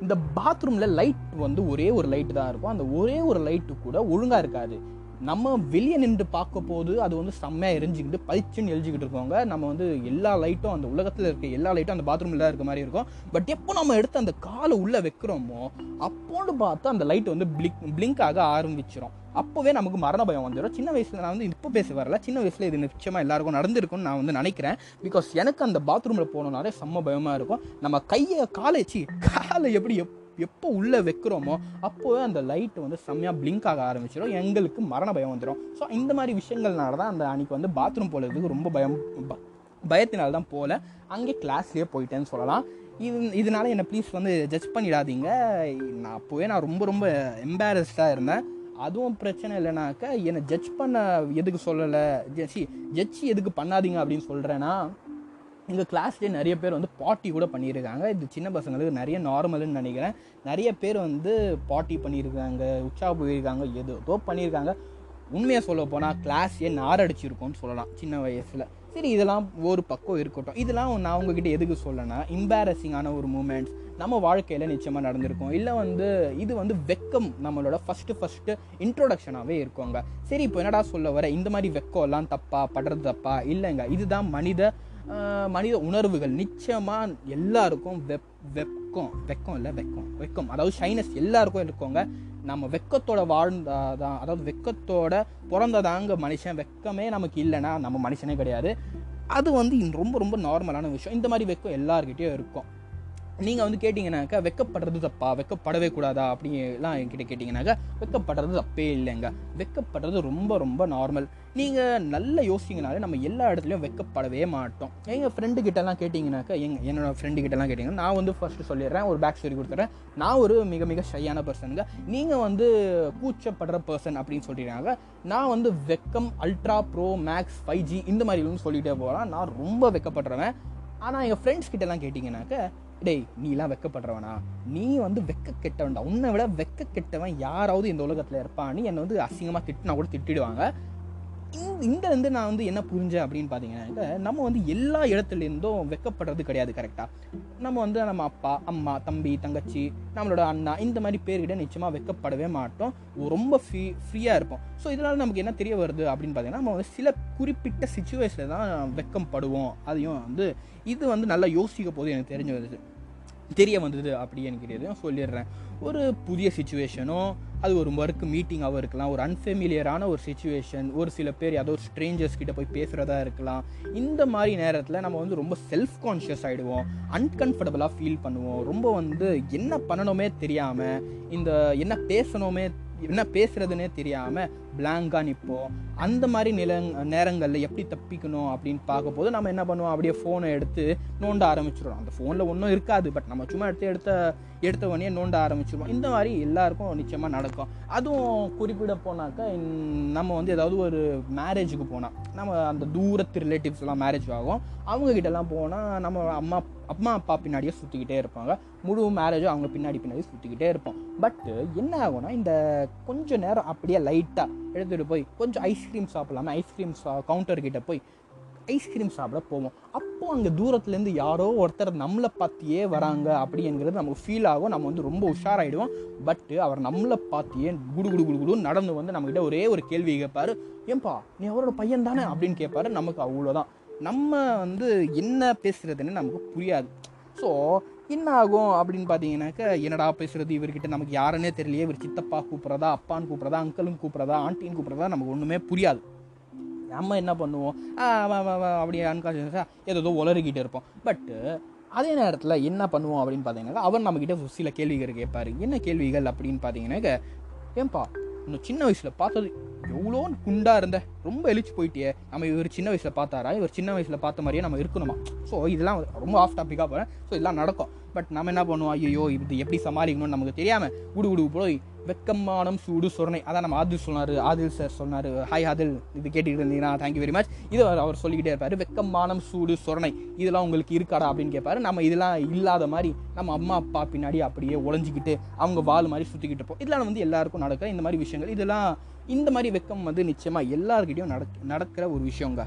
இந்த பாத்ரூமில் லைட் வந்து ஒரே ஒரு லைட்டு தான் இருக்கும். அந்த ஒரே ஒரு லைட்டு கூட ஒழுங்காக இருக்காது. நம்ம வெளியே நின்று பார்க்க போது அது வந்து செம்மையாக எரிஞ்சுக்கிட்டு பளிச்சுன்னு எரிஞ்சுக்கிட்டு இருக்கோங்க நம்ம வந்து எல்லா லைட்டும் அந்த உலகத்தில் இருக்க எல்லா லைட்டும் அந்த பாத்ரூமில் தான் இருக்க மாதிரி இருக்கும். பட் எப்போ நம்ம எடுத்து அந்த காலை உள்ளே வைக்கிறோமோ அப்போன்னு பார்த்தா அந்த லைட் வந்து பிளிக் பிளிங்க் ஆக ஆரம்பிச்சிடும் அப்போவே நமக்கு மரண பயம் வந்துடும் சின்ன வயசில் நான் வந்து இப்போ பேச வரல. சின்ன வயசில் இது நிச்சயமாக எல்லாருக்கும் நடந்திருக்கும்னு நான் வந்து நினைக்கிறேன். பிகாஸ் எனக்கு அந்த பாத்ரூமில் போனோம்னாலே செம்ம பயமாக இருக்கும். நம்ம கையை காலை வச்சு காலை எப்படி எப்போ எப்போ உள்ளே வைக்கிறோமோ அப்போவே அந்த லைட் வந்து செம்மையாக பிளிங்க் ஆக ஆரம்பிச்சிடும். எங்களுக்கு மரண பயம் வந்துடும் ஸோ இந்த மாதிரி விஷயங்கள்னால தான் அந்த அன்னைக்கு வந்து பாத்ரூம் போகிறதுக்கு ரொம்ப பயம் ப- பயத்தினால தான் போகல அங்கே கிளாஸ்லேயே போயிட்டேன்னு சொல்லலாம். இது இதனால என்னை ப்ளீஸ் வந்து ஜட்ஜ் பண்ணிடாதீங்க. நான் அப்போவே நான் ரொம்ப ரொம்ப எம்பாரஸ்டாக இருந்தேன். அதுவும் பிரச்சனை இல்லைனாக்கா என்னை ஜட்ஜ் பண்ண எதுக்கு சொல்லலை? ஜட்ஜி ஜட்ஜி எதுக்கு பண்ணாதீங்க அப்படின்னு சொல்கிறேன்னா எங்கள் கிளாஸ்லேயே நிறைய பேர் வந்து பாட்டி கூட பண்ணியிருக்காங்க. இது சின்ன பசங்களுக்கு நிறைய நார்மல்னு நினைக்கிறேன். நிறைய பேர் வந்து பாட்டி பண்ணியிருக்காங்க உற்சாக போயிருக்காங்க எதோ ஏதோ பண்ணியிருக்காங்க. உண்மையாக சொல்ல போனால் கிளாஸே நாரடிச்சிருக்கோம்னு சொல்லலாம் சின்ன வயசில். சரி இதெல்லாம் ஒரு பக்கம் இருக்கட்டும். இதெல்லாம் நான் உங்ககிட்ட எதுக்கு சொல்லனா இம்பாரசிங்கான ஒரு மூமெண்ட்ஸ் நம்ம வாழ்க்கையில் நிச்சயமாக நடந்திருக்கும். இல்லை வந்து இது வந்து வெக்கம் நம்மளோட ஃபஸ்ட்டு ஃபஸ்ட்டு இன்ட்ரோடக்ஷனாகவே இருக்குங்க. சரி இப்போ என்னடா சொல்ல வர? இந்த மாதிரி வெக்கம் எல்லாம் தப்பா படுறது தப்பா? இல்லைங்க. இதுதான் மனித மனித உணர்வுகள். நிச்சயமாக எல்லாருக்கும் வெப் வெக்கம் வெக்கம் இல்லை வெக்கம். வெக்கம். அதாவது ஷைனஸ் எல்லாருக்கும் இருக்கோங்க. நம்ம வெக்கத்தோட வாழ்ந்தாதான் அதாவது வெக்கத்தோட பிறந்ததாங்க மனுஷன். வெக்கமே நமக்கு இல்லைன்னா நம்ம மனுஷனே கிடையாது. அது வந்து ரொம்ப ரொம்ப நார்மலான விஷயம். இந்த மாதிரி வெக்கம் எல்லாருக்கிட்டேயும் இருக்கும். நீங்கள் வந்து கேட்டிங்கனாக்கா வெக்கப்படுறது தப்பா? வெக்கப்படவே கூடாதா? அப்படிலாம் என்கிட்ட கேட்டிங்கனாக்கா வெக்கப்படுறது தப்பே இல்லைங்க. வெக்கப்படுறது ரொம்ப ரொம்ப நார்மல் நீங்கள் நல்லா யோசிச்சிங்கனாலே நம்ம எல்லா இடத்துலையும் வெக்கப்படவே மாட்டோம். எங்கள் ஃப்ரெண்டு கிட்டலாம் கேட்டிங்கனாக்கா எங்கள் என்னோடய ஃப்ரெண்டு கிட்டலாம் கேட்டிங்கன்னா நான் வந்து ஃபஸ்ட்டு சொல்லிடுறேன் ஒரு பேக் ஸ்டோரி கொடுத்துட்றேன் நான் ஒரு மிக மிக ஷையான பர்சனுங்க நீங்கள் வந்து கூச்சப்படுற பர்சன் அப்படின்னு சொல்லிடுறாங்க நான் வந்து வெக்கம் ultra pro max five G இந்த மாதிரி சொல்லிகிட்டே போகலாம். நான் ரொம்ப வெக்கப்படுறவன். ஆனால் எங்கள் ஃப்ரெண்ட்ஸ் கிட்டலாம் கேட்டிங்கனாக்கா டேய் நீலாம் வெக்கப்படுறவனா? நீ வந்து வெக்க கெட்டவன்டா உன்னை விட வெக்க கெட்டவன் யாராவது இந்த உலகத்தில் இருப்பான்னு என்னை வந்து அசிங்கமாக திட்டுனா கூட திட்டிடுவாங்க. இந்த இங்கேருந்து நான் வந்து என்ன புரிஞ்சேன் அப்படின்னு பார்த்தீங்கன்னா நம்ம வந்து எல்லா இடத்துலேருந்தும் வெக்கப்படுறது கிடையாது கரெக்டாக நம்ம வந்து நம்ம அப்பா அம்மா தம்பி தங்கச்சி நம்மளோட அண்ணா இந்த மாதிரி பேர்கிட்ட நிச்சயமாக வெக்கப்படவே மாட்டோம். ரொம்ப ஃப்ரீ ஃப்ரீயாக இருப்போம். ஸோ இதனால் நமக்கு என்ன தெரிய வருது அப்படின்னு பார்த்தீங்கன்னா நம்ம வந்து சில குறிப்பிட்ட சுச்சுவேஷனில் தான் வெக்கம் படுவோம் அதையும் வந்து இது வந்து நல்லா யோசிக்க போது எனக்கு தெரிஞ்சு வருது. தெரிய வந்தது அப்படி எனக்கு சொல்லிடுறேன். ஒரு புதிய சுச்சுவேஷனோ அது ஒரு ஒர்க் மீட்டிங்காகவும் இருக்கலாம். ஒரு அன்ஃபெமிலியரான ஒரு சுச்சுவேஷன் ஒரு சில பேர் ஏதோ ஒரு ஸ்ட்ரேஞ்சர்ஸ் கிட்ட போய் பேசுகிறதா இருக்கலாம். இந்த மாதிரி நேரத்தில் நம்ம வந்து ரொம்ப செல்ஃப் கான்ஷியஸ் ஆகிடுவோம் அன்கம்ஃபர்டபுளாக ஃபீல் பண்ணுவோம். ரொம்ப வந்து என்ன பண்ணணுமே தெரியாமல் இந்த என்ன பேசணுமே என்ன பேசுறதுன்னே தெரியாமல் பிளாங்காக நிற்போம். அந்த மாதிரி நில நேரங்களில் எப்படி தப்பிக்கணும் அப்படின்னு பார்க்கும்போது நம்ம என்ன பண்ணுவோம்? அப்படியே ஃபோனை எடுத்து நோண்ட ஆரம்பிச்சிடுவோம் அந்த ஃபோனில் ஒன்றும் இருக்காது பட் நம்ம சும்மா எடுத்து எடுத்த எடுத்த உடனே நோண்ட ஆரம்பிச்சிருவோம். இந்த மாதிரி எல்லாருக்கும் நிச்சயமாக நடக்கும். அதுவும் குறிப்பிட போனாக்கா நம்ம வந்து ஏதாவது ஒரு மேரேஜுக்கு போனால் நம்ம அந்த தூரத்து ரிலேட்டிவ்ஸ்லாம் மேரேஜ் ஆகும். அவங்கக்கிட்டலாம் போனால் நம்ம அம்மா அம்மா அப்பா பின்னாடியே சுற்றிக்கிட்டே இருப்பாங்க. முழு மேரேஜும் அவங்க பின்னாடி பின்னாடி சுற்றிக்கிட்டே இருப்போம். பட்டு என்ன ஆகும்னா இந்த கொஞ்சம் நேரம் அப்படியே லைட்டாக எடுத்துகிட்டு போய் கொஞ்சம் ஐஸ்கிரீம் சாப்பிடலாமே ஐஸ்கிரீம் சா கவுண்டர்கிட்ட போய் ஐஸ்கிரீம் சாப்பிட போவோம். அப்போது அங்கே தூரத்துலேருந்து யாரோ ஒருத்தர் நம்மளை பார்த்தியே வராங்க அப்படிங்கிறது நமக்கு ஃபீல் ஆகும். நம்ம வந்து ரொம்ப உஷாராயிடுவோம். பட்டு அவர் நம்மளை பார்த்தியே குடு குடு குடு குடு நடந்து வந்து நம்மக்கிட்ட ஒரே ஒரு கேள்வி கேட்பார். ஏன்பா நீ அவரோட பையன் தானே? அப்படின்னு கேட்பாரு. நமக்கு அவ்வளோதான் நம்ம வந்து என்ன பேசுகிறதுன்னு நமக்கு புரியாது. ஸோ என்ன ஆகும் அப்படின்னு பார்த்தீங்கன்னாக்க என்னடா பேசுறது? இவர்கிட்ட நமக்கு யாருன்னே தெரியலையே. இவர் சித்தப்பா கூப்பிட்றதா அப்பான்னு கூப்பிட்றதா அங்கிளும் கூப்பிட்றதா ஆண்டின்னு கூப்பிட்றதா நமக்கு ஒன்றுமே புரியாது. நம்ம என்ன பண்ணுவோம்? அப்படி அன்கான்ஷியஸாக ஏதோ உளறிக்கிட்டு இருப்போம். பட்டு அதே நேரத்தில் என்ன பண்ணுவோம் அப்படின்னு பார்த்தீங்கன்னா அவர் நம்மக்கிட்ட சில கேள்விகள் கேட்பார். என்ன கேள்விகள் அப்படின்னு பார்த்தீங்கன்னாக்க ஏன்பா இன்னும் சின்ன வயசில் பார்த்தது எவ்வளோ குண்டாக இருந்த? ரொம்ப எழுச்சி போயிட்டே நம்ம இவர் சின்ன வயசில் பார்த்தாரா? இவர் சின்ன வயசில் பார்த்த மாதிரியே நம்ம இருக்கணுமா? ஸோ இதெல்லாம் ரொம்ப ஆஃப் டாப்பிக்காக போகிறேன் ஸோ இதெல்லாம் நடக்கும். பட் நம்ம என்ன பண்ணுவோம்? ஐயோ இது எப்படி சமாளிக்கணும்னு நமக்கு தெரியாமல் குடு குடு போய் வெக்கமானம் சூடு சொரணை. அதான் நம்ம ஆதில் சொன்னார் ஆதில் சார் சொன்னார். ஹாய் ஆதில். இது கேட்டுக்கிட்டு இருந்தீங்கன்னா தேங்க்யூ வெரி மச் இது அவர் சொல்லிக்கிட்டே இருப்பார். வெக்கமானம் சூடு சொரணை. இதெல்லாம் உங்களுக்கு இருக்காடா அப்படின்னு கேட்பாரு. நம்ம இதெல்லாம் இல்லாத மாதிரி நம்ம அம்மா அப்பா பின்னாடி அப்படியே உழைஞ்சிக்கிட்டு அவங்க வால் மாதிரி சுற்றிக்கிட்டு இருப்போம். இதெல்லாம் வந்து எல்லாருக்கும் நடக்க இந்த மாதிரி விஷயங்கள். இதெல்லாம் இந்த மாதிரி வெக்கம் வந்து நிச்சயமாக எல்லாருக்கிட்டையும் நடக் நடக்கிற ஒரு விஷயங்க.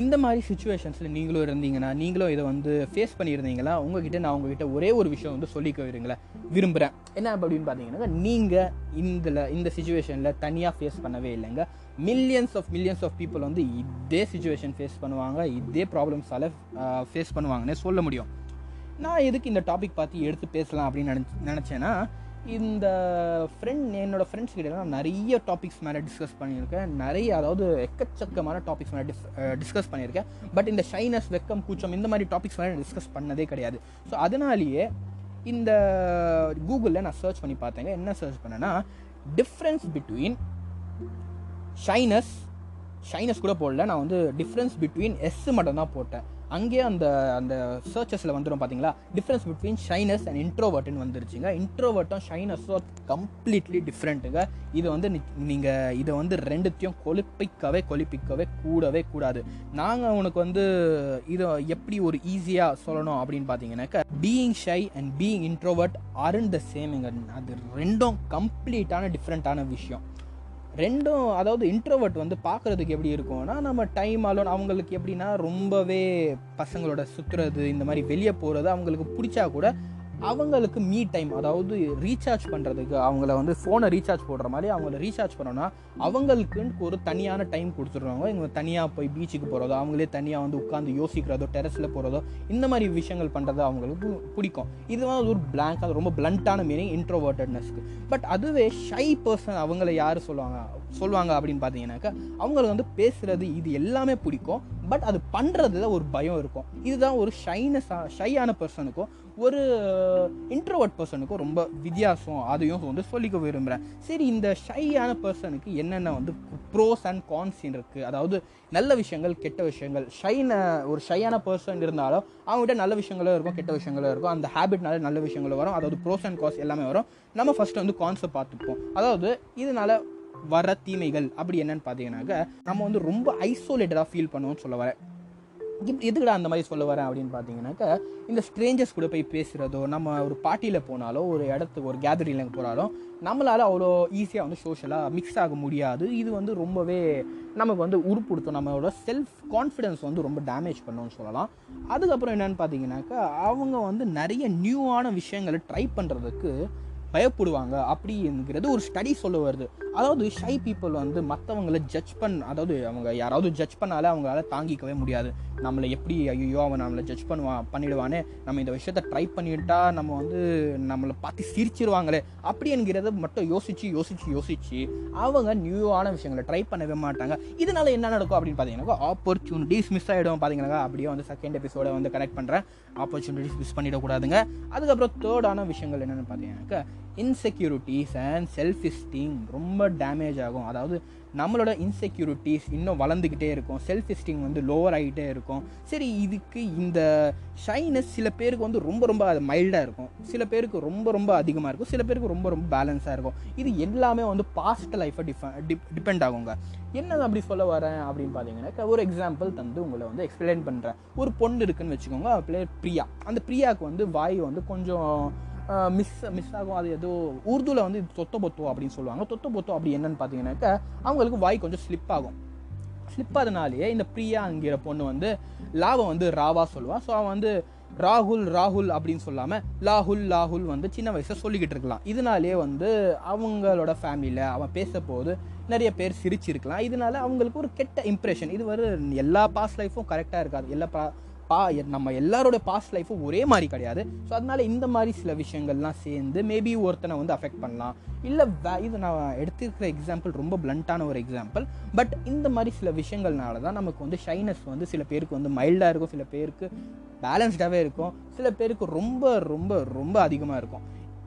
இந்த மாதிரி சுச்சுவேஷன்ஸில் நீங்களும் இருந்தீங்கன்னா நீங்களும் இதை வந்து ஃபேஸ் பண்ணியிருந்தீங்களா? உங்ககிட்ட நான் உங்ககிட்ட ஒரே ஒரு விஷயம் வந்து சொல்லிக்க விருங்களேன் விரும்புகிறேன் என்ன அப்படின்னு பார்த்தீங்கன்னா நீங்கள் இதில் இந்த சுச்சுவேஷனில் தனியாக ஃபேஸ் பண்ணவே இல்லைங்க. Millions of millions of people வந்து இதே சுச்சுவேஷன் ஃபேஸ் பண்ணுவாங்க இதே ப்ராப்ளம்ஸால் ஃபேஸ் பண்ணுவாங்கன்னே சொல்ல முடியும். நான் எதுக்கு இந்த டாபிக் பார்த்து எடுத்து பேசலாம் அப்படின்னு நினச்சி நினச்சேன்னா இந்த ஃப்ரெண்ட் என்னோடய ஃப்ரெண்ட்ஸ் கிட்ட நான் நிறைய டாபிக்ஸ் மேலே டிஸ்கஸ் பண்ணியிருக்கேன். நிறைய அதாவது எக்கச்சக்கமான டாபிக்ஸ் மேலே டிஸ் டிஸ்கஸ் பண்ணியிருக்கேன். பட் இந்த ஷைனஸ் வெக்கம் கூச்சம் இந்த மாதிரி டாபிக்ஸ் மேலே டிஸ்கஸ் பண்ணதே கிடையாது. ஸோ அதனாலேயே இந்த கூகுளில் நான் சர்ச் பண்ணி பார்த்தேங்க. என்ன சர்ச் பண்ணேன்னா டிஃப்ரென்ஸ் பிட்வீன் ஷைனஸ் ஷைனஸ் கூட போடல. நான் வந்து டிஃப்ரென்ஸ் பிட்வீன் எஸ் மட்டும் தான் போட்டேன். அங்கேயே அந்த அந்த சர்ச்சஸில் வந்துடும் பார்த்தீங்களா டிஃப்ரென்ஸ் பிட்வீன் ஷைனஸ் அண்ட் இன்ட்ரோவர்ட்னு வந்துருச்சுங்க. இன்ட்ரோவர்ட்டும் ஷைனஸும் கம்ப்ளீட்லி டிஃப்ரெண்ட்டுங்க இது வந்து நீங்கள் இதை வந்து ரெண்டுத்தையும் கொழுப்பிக்கவே கொழுப்பிக்கவே கூடவே கூடாது. நாங்கள் உனக்கு வந்து இதை எப்படி ஒரு ஈஸியாக சொல்லணும் அப்படின்னு பார்த்தீங்கன்னாக்கா being shy and being introvert aren't the சேமிங்க அது ரெண்டும் கம்ப்ளீட்டான டிஃப்ரெண்ட்டான விஷயம். ரெண்டும் அதாவது இன்ட்ரோவர்ட் வந்து பார்க்குறதுக்கு எப்படி இருக்கும்னா நம்ம டைம் அலோன் அவங்களுக்கு எப்படின்னா ரொம்பவே பசங்களோட சுற்றுறது இந்த மாதிரி வெளியே போகிறது அவங்களுக்கு பிடிச்சா கூட அவங்களுக்கு மீ டைம் அதாவது ரீசார்ஜ் பண்ணுறதுக்கு அவங்கள வந்து ஃபோனை ரீசார்ஜ் போடுற மாதிரி அவங்கள ரீசார்ஜ் பண்ணோன்னா அவங்களுக்குன்னு ஒரு தனியான டைம் கொடுத்துருவாங்க இவங்க தனியாக போய் பீச்சுக்கு போகிறதோ அவங்களே தனியாக வந்து உட்காந்து யோசிக்கிறதோ டெரஸில் போகிறதோ இந்த மாதிரி விஷயங்கள் பண்ணுறது அவங்களுக்கு பிடிக்கும். இதுதான் ஒரு பிளாங்காக ரொம்ப பிளண்ட்டான மீனிங் இன்ட்ரோவர்டட்னஸ்க்கு பட் அதுவே ஷை பர்சன் அவங்கள யார் சொல்லுவாங்க சொல்லுவாங்க அப்படின்னு பார்த்தீங்கன்னாக்கா அவங்களுக்கு வந்து பேசுகிறது இது எல்லாமே பிடிக்கும். பட் அது பண்ணுறதுல ஒரு பயம் இருக்கும். இதுதான் ஒரு ஷைனஸ் ஷையான பர்சனுக்கும் ஒரு இன்ட்ரோவர்ட் பர்சனுக்கும் ரொம்ப வித்தியாசம் அதையும் வந்து சொல்லிக்க விரும்புகிறேன் சரி இந்த ஷையான பர்சனுக்கு என்னென்ன வந்து ப்ரோஸ் அண்ட் கான்ஸ் இருக்குது அதாவது நல்ல விஷயங்கள் கெட்ட விஷயங்கள். ஷைன ஒரு ஷையான பர்சன் இருந்தாலும் அவங்ககிட்ட நல்ல விஷயங்களும் இருக்கும் கெட்ட விஷயங்களும் இருக்கும். அந்த ஹேபிட்னால நல்ல விஷயங்களும் வரும். அதாவது ப்ரோஸ் அண்ட் காஸ் எல்லாமே வரும். நம்ம ஃபஸ்ட்டு வந்து கான்ஸை பார்த்துப்போம். அதாவது இதனால் வர தீமைகள் அப்படி என்னன்னு பார்த்தீங்கன்னாக்க நம்ம வந்து ரொம்ப ஐசோலேட்டடாக ஃபீல் பண்ணுவோம்னு சொல்ல வரேன். எதுக்குடா அந்த மாதிரி சொல்ல வரேன் அப்படின்னு பார்த்தீங்கன்னாக்கா இந்த ஸ்ட்ரேஞ்சர்ஸ் கூட போய் பேசுகிறதோ நம்ம ஒரு பார்ட்டியில் போனாலோ ஒரு இடத்துக்கு ஒரு கேதரிங்கில் போனாலும் நம்மளால் அவ்வளோ ஈஸியாக வந்து சோஷியலாக மிக்ஸ் ஆக முடியாது. இது வந்து ரொம்பவே நமக்கு வந்து உருப்படுத்தும். நம்மளோட செல்ஃப் கான்ஃபிடென்ஸ் வந்து ரொம்ப டேமேஜ் பண்ணும்னு சொல்லலாம். அதுக்கப்புறம் என்னென்னு பார்த்தீங்கன்னாக்கா அவங்க வந்து நிறைய நியூவான விஷயங்களை ட்ரை பண்ணுறதுக்கு பயப்படுவாங்க அப்படிங்கிறது ஒரு ஸ்டடி சொல்ல வருது. அதாவது ஷை பீப்புள் வந்து மற்றவங்களை ஜட்ஜ் பண்ண அதாவது அவங்க யாராவது ஜட்ஜ் பண்ணாலே அவங்களால தாங்கிக்கவே முடியாது. நம்மளை எப்படி ஐயோ அவன் நம்மளை ஜட்ஜ் பண்ணுவான் பண்ணிடுவானே நம்ம இந்த விஷயத்த ட்ரை பண்ணிட்டா நம்ம வந்து நம்மளை பார்த்து சிரிச்சிருவாங்களே அப்படி என்கிறத மட்டும் யோசிச்சு யோசிச்சு யோசிச்சு அவங்க நியூவான விஷயங்களை ட்ரை பண்ணவே மாட்டாங்க. இதனால என்ன நடக்கும் அப்படின்னு பார்த்தீங்கன்னா ஆப்பர்ச்சுனிட்டிஸ் மிஸ் ஆகிடும் பார்த்தீங்கன்னா அப்படியே வந்து செகண்ட் எபிசோட வந்து கனெக்ட் பண்ணுறேன் ஆப்பர்ச்சுனிட்டிஸ் மிஸ் பண்ணிடக்கூடாதுங்க. அதுக்கப்புறம் தேர்டான விஷயங்கள் என்னென்னு பார்த்தீங்கன்னாக்கா இன்செக்யூரிட்டிஸ் அண்ட் செல்ஃப் எஸ்டீம் ரொம்ப டேமேஜ் ஆகும். அதாவது நம்மளோட இன்செக்யூரிட்டிஸ் இன்னும் வளர்ந்துக்கிட்டே இருக்கும். செல்ஃப் எஸ்டீம் வந்து லோவர் ஆகிட்டே இருக்கும். சரி இதுக்கு இந்த ஷைனஸ் சில பேருக்கு வந்து ரொம்ப ரொம்ப அது மைல்டாக இருக்கும். சில பேருக்கு ரொம்ப ரொம்ப அதிகமாக இருக்கும். சில பேருக்கு ரொம்ப ரொம்ப பேலன்ஸாக இருக்கும். இது எல்லாமே வந்து பாஸ்ட் லைஃப்பை டிஃப டிபெண்ட் ஆகுங்க. என்ன அப்படி சொல்ல வரேன் அப்படின்னு பார்த்தீங்கன்னா ஒரு எக்ஸாம்பிள் தந்து உங்களை வந்து எக்ஸ்பிளைன் பண்ணுறேன் ஒரு பொண்ணு இருக்குன்னு வச்சுக்கோங்க. பிளேயர் பிரியா. அந்த பிரியாவுக்கு வந்து வாய் வந்து கொஞ்சம் மிஸ் மிஸ் ஆகும். அது ஏதோ உருதுவில் வந்து தொத்த பொத்தோ அப்படின்னு சொல்லுவாங்க. தொத்த பொத்தோ அப்படி என்னன்னு பார்த்தீங்கன்னாக்கா அவங்களுக்கு வாய் கொஞ்சம் ஸ்லிப் ஆகும். ஸ்லிப் ஆகுதுனாலேயே இந்த பிரியாங்கிற பொண்ணு வந்து லாவை வந்து ராவா சொல்லுவாள் ஸோ அவன் வந்து ராகுல் ராகுல் அப்படின்னு சொல்லாமல் லாகுல் லாகுல் வந்து சின்ன வயசில் சொல்லிக்கிட்டு இருக்கலாம். இதனாலேயே வந்து அவங்களோட ஃபேமிலியில் அவன் பேச போது நிறைய பேர் சிரிச்சிருக்கலாம். இதனால அவங்களுக்கு ஒரு கெட்ட இம்ப்ரெஷன் இது வந்து எல்லா பாஸ்ட் லைஃப்பும் கரெக்டாக இருக்காது. எல்லா பா பா நம்ம எல்லாரோட பாஸ்ட் லைஃப்பும் ஒரே மாதிரி கிடையாது. ஸோ அதனால இந்த மாதிரி சில விஷயங்கள்லாம் சேர்ந்து மேபி ஒருத்தனை வந்து அஃபெக்ட் பண்ணலாம். இல்லை வே இது நான் எடுத்துருக்கிற எக்ஸாம்பிள் ரொம்ப பிளண்ட்டான ஒரு எக்ஸாம்பிள் பட் இந்த மாதிரி சில விஷயங்கள்னால தான் நமக்கு வந்து ஷைனஸ் வந்து சில பேருக்கு வந்து மைல்டாக இருக்கும் சில பேருக்கு பேலன்ஸ்டாகவே இருக்கும் சில பேருக்கு ரொம்ப ரொம்ப ரொம்ப அதிகமாக இருக்கும்.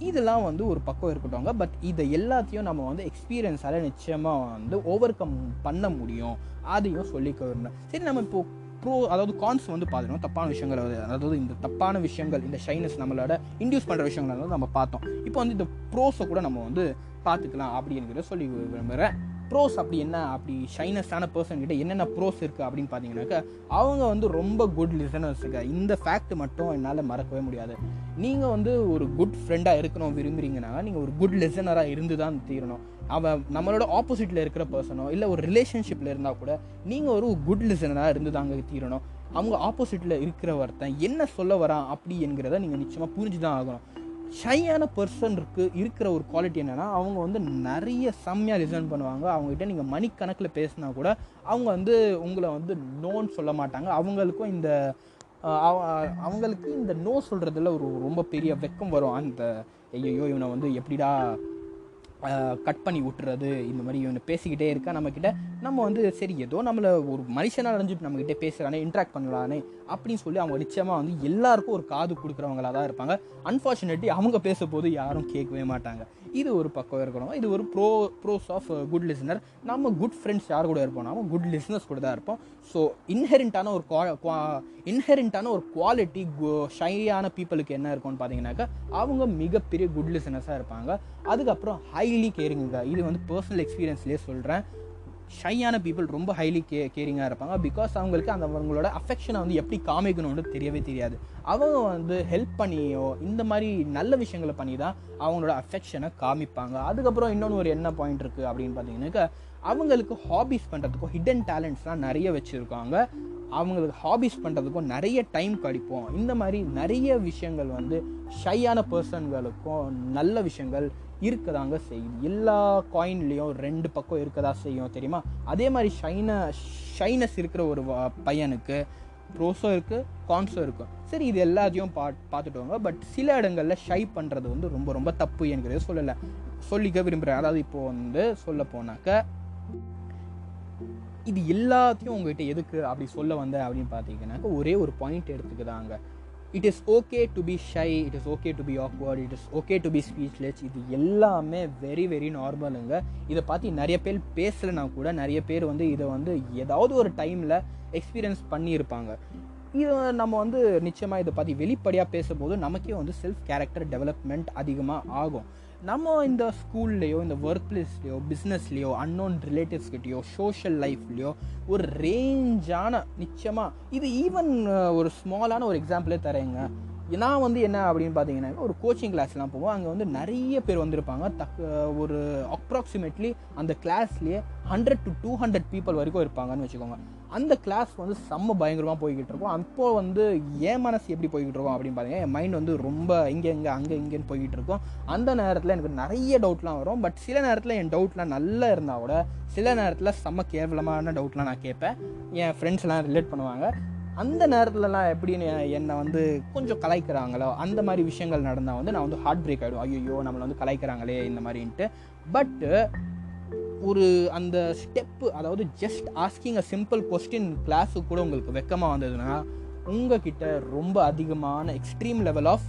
இதெல்லாம் வந்து ஒரு பக்கம் இருக்கட்டும் பட் இதை எல்லாத்தையும் நம்ம வந்து எக்ஸ்பீரியன்ஸால் நிச்சயமாக வந்து ஓவர் கம் பண்ண முடியும். அதையும் சொல்லிக்க சரி நம்ம இப்போ ப்ரோ அதாவது கான்ஸ் வந்து பார்த்துருவோம் தப்பான விஷயங்கள் அதாவது இந்த தப்பான விஷயங்கள் இந்த ஷைனஸ் நம்மளோட இன்டியூஸ் பண்ணுற விஷயங்கள் வந்து நம்ம பார்த்தோம். இப்போ வந்து இந்த ப்ரோஸை கூட நம்ம வந்து பார்த்துக்கலாம் அப்படிங்கிறத சொல்லி விரும்புகிறேன் ப்ரோஸ் அப்படி என்ன? அப்படி ஷைனஸான பர்சன் கிட்ட என்னென்ன ப்ரோஸ் இருக்குது அப்படின்னு பார்த்தீங்கன்னாக்கா அவங்க வந்து ரொம்ப குட் லிசனர்ஸுங்க இந்த ஃபேக்ட் மட்டும் என்னால் மறக்கவே முடியாது. நீங்கள் வந்து ஒரு குட் ஃப்ரெண்டாக இருக்கணும் விரும்புகிறீங்கன்னா நீங்கள் ஒரு குட் லிசனராக இருந்து தான் தீரணும். அவன் நம்மளோட ஆப்போசிட்டில் இருக்கிற பர்சனோ இல்லை ஒரு ரிலேஷன்ஷிப்பில் இருந்தால் கூட நீங்கள் ஒரு குட் லிசனராக இருந்து தாங்க தீரணும். அவங்க ஆப்போசிட்டில் இருக்கிற ஒருத்தன் என்ன சொல்ல வரான் அப்படி என்கிறத நீங்கள் நிச்சயமாக புரிஞ்சு தான் ஆகணும். ஷையான பர்சனுக்கு இருக்கிற ஒரு குவாலிட்டி என்னென்னா அவங்க வந்து நிறைய செம்மையாக லிசன் பண்ணுவாங்க. அவங்ககிட்ட நீங்கள் மணிக்கணக்கில் பேசினா கூட அவங்க வந்து உங்களை வந்து நோன்னு சொல்ல மாட்டாங்க. அவங்களுக்கும் இந்த அவங்களுக்கு இந்த நோ சொல்கிறதுல ஒரு ரொம்ப பெரிய வெக்கம் வரும். அந்த ஐயோ இவனை வந்து எப்படிடா கட் பண்ணி விட்டுறது இந்த மாதிரி இவனை பேசிக்கிட்டே இருக்கா நம்மக்கிட்ட நம்ம வந்து சரி ஏதோ நம்மளை ஒரு மனுஷனாக அடைஞ்சிட்டு நம்மக்கிட்ட பேசுகிறானே இன்ட்ராக்ட் பண்ணலானே அப்படின்னு சொல்லி அவங்க நிச்சயமாக வந்து எல்லாருக்கும் ஒரு காது கொடுக்குறவங்களா தான் இருப்பாங்க. அன்ஃபார்ச்சுனேட்லி அவங்க பேச போது யாரும் கேட்கவே மாட்டாங்க. இது ஒரு பக்கம் இருக்கணும். இது ஒரு pro pros of good listener நம்ம குட் ஃப்ரெண்ட்ஸ் யார் கூட இருப்போம்? நம்ம குட் லிசனர்ஸ் கூட தான் இருப்போம். ஸோ இன்ஹெரிண்டான ஒரு குவா இன்ஹெரிண்டான ஒரு குவாலிட்டி ஷையான பீப்புளுக்கு என்ன இருக்கும்னு பார்த்தீங்கன்னாக்கா அவங்க மிகப்பெரிய குட் லிசனர்ஸாக இருப்பாங்க. அதுக்கப்புறம் ஹைலி கேரிங்க இது வந்து பர்சனல் எக்ஸ்பீரியன்ஸ்லேயே சொல்கிறேன் ஷையான பீப்புள் ரொம்ப ஹைலி கே கேரிங்காக இருப்பாங்க. பிகாஸ் அவங்களுக்கு அந்த அவங்களோட அஃபெக்ஷனை வந்து எப்படி காமிக்கணும்னு தெரியவே தெரியாது. அவங்க வந்து ஹெல்ப் பண்ணியோ இந்த மாதிரி நல்ல விஷயங்களை பண்ணி தான் அவங்களோட அஃபெக்ஷனை காமிப்பாங்க. அதுக்கப்புறம் இன்னொன்று ஒரு என்ன பாயிண்ட் இருக்குது அப்படின்னு பார்த்தீங்கன்னாக்கா அவங்களுக்கு ஹாபீஸ் பண்ணுறதுக்கும் ஹிடன் டேலண்ட்ஸ்லாம் நிறைய வச்சுருக்காங்க. அவங்களுக்கு ஹாபீஸ் பண்ணுறதுக்கும் நிறைய டைம் கிடைப்போம் இந்த மாதிரி நிறைய விஷயங்கள் வந்து ஷையான பர்சன்களுக்கும் நல்ல விஷயங்கள் இருக்கதாங்க செய்யும். எல்லா காயின்லேயும் ரெண்டு பக்கம் இருக்கதா செய்யும் தெரியுமா? அதே மாதிரி ஷைன ஷைனஸ் இருக்கிற ஒரு பையனுக்கு ப்ரோஸும் இருக்குது கான்ஸும் இருக்கும் சரி இது எல்லாத்தையும் பா பார்த்துட்டோங்க. பட் சில இடங்களில் ஷை பண்ணுறது வந்து ரொம்ப ரொம்ப தப்பு என்கிறத சொல்லலை. சொல்லிக்க விரும்புகிறேன் அதாவது இப்போது வந்து சொல்ல போனாக்க இது எல்லாத்தையும் உங்ககிட்ட எதுக்கு அப்படி சொல்ல வந்த அப்படின்னு பார்த்தீங்கன்னாக்க ஒரே ஒரு point எடுத்துக்குதாங்க. It is okay to be shy it is okay to be awkward it is okay to be speechless இது எல்லாமே வெரி வெரி நார்மலுங்க இதை பார்த்து நிறைய பேர் பேசலைனா கூட நிறைய பேர் வந்து இதை வந்து ஏதாவது ஒரு டைமில் எக்ஸ்பீரியன்ஸ் பண்ணியிருப்பாங்க இது நம்ம வந்து நிச்சயமாக இதை பற்றி வெளிப்படையாக பேசும்போது நமக்கே வந்து செல்ஃப் கேரக்டர் டெவலப்மெண்ட் அதிகமாக ஆகும். நம்ம இந்த ஸ்கூல்லையோ இந்த ஒர்க் பிளேஸ்லையோ பிஸ்னஸ்லையோ அன்னோன் ரிலேட்டிவ்ஸ்கிட்டயோ சோஷியல் லைஃப்லையோ ஒரு ரேஞ்சான நிச்சயமாக இது ஈவன் ஒரு ஸ்மாலான ஒரு எக்ஸாம்பிளே தரேங்க. நான் வந்து என்ன அப்படின்னு பார்த்தீங்கன்னா ஒரு கோச்சிங் கிளாஸ்லாம் போவோம். அங்கே வந்து நிறைய பேர் வந்திருப்பாங்க. தக் ஒரு அப்ராக்சிமேட்லி அந்த கிளாஸ்லேயே hundred to two hundred people வரைக்கும் இருப்பாங்கன்னு வச்சுக்கோங்க. அந்த கிளாஸ் வந்து செம்ம பயங்கரமாக போய்கிட்டு இருக்கும். அப்போது வந்து என் மனசு எப்படி போய்கிட்டு இருக்கும் அப்படின்னு பார்த்தீங்கன்னா என் மைண்ட் வந்து ரொம்ப இங்கே இங்கே அங்கே இங்கேன்னு போய்கிட்டு இருக்கும். அந்த நேரத்தில் எனக்கு நிறைய டவுட்லாம் வரும். பட் சில நேரத்தில் என் டவுட்லாம் நல்லா இருந்தால் கூட சில நேரத்தில் செம்ம கேவலமான டவுட்லாம் நான் கேட்பேன். என் ஃப்ரெண்ட்ஸ்லாம் ரிலேட் பண்ணுவாங்க. அந்த நேரத்துலலாம் எப்படின்னு என்னை வந்து கொஞ்சம் கலாய்க்கிறாங்களோ அந்த மாதிரி விஷயங்கள் நடந்தால் வந்து நான் வந்து ஹார்ட் பிரேக் ஆகிடும் ஐயோ நம்மளை வந்து கலாய்க்கிறாங்களே இந்த மாதிரின்ட்டு. பட்டு ஒரு அந்த ஸ்டெப்பு அதாவது just asking a simple question கிளாஸுக்கு கூட உங்களுக்கு வெக்கமாக வந்ததுன்னா உங்ககிட்ட ரொம்ப அதிகமான எக்ஸ்ட்ரீம் லெவல் ஆஃப்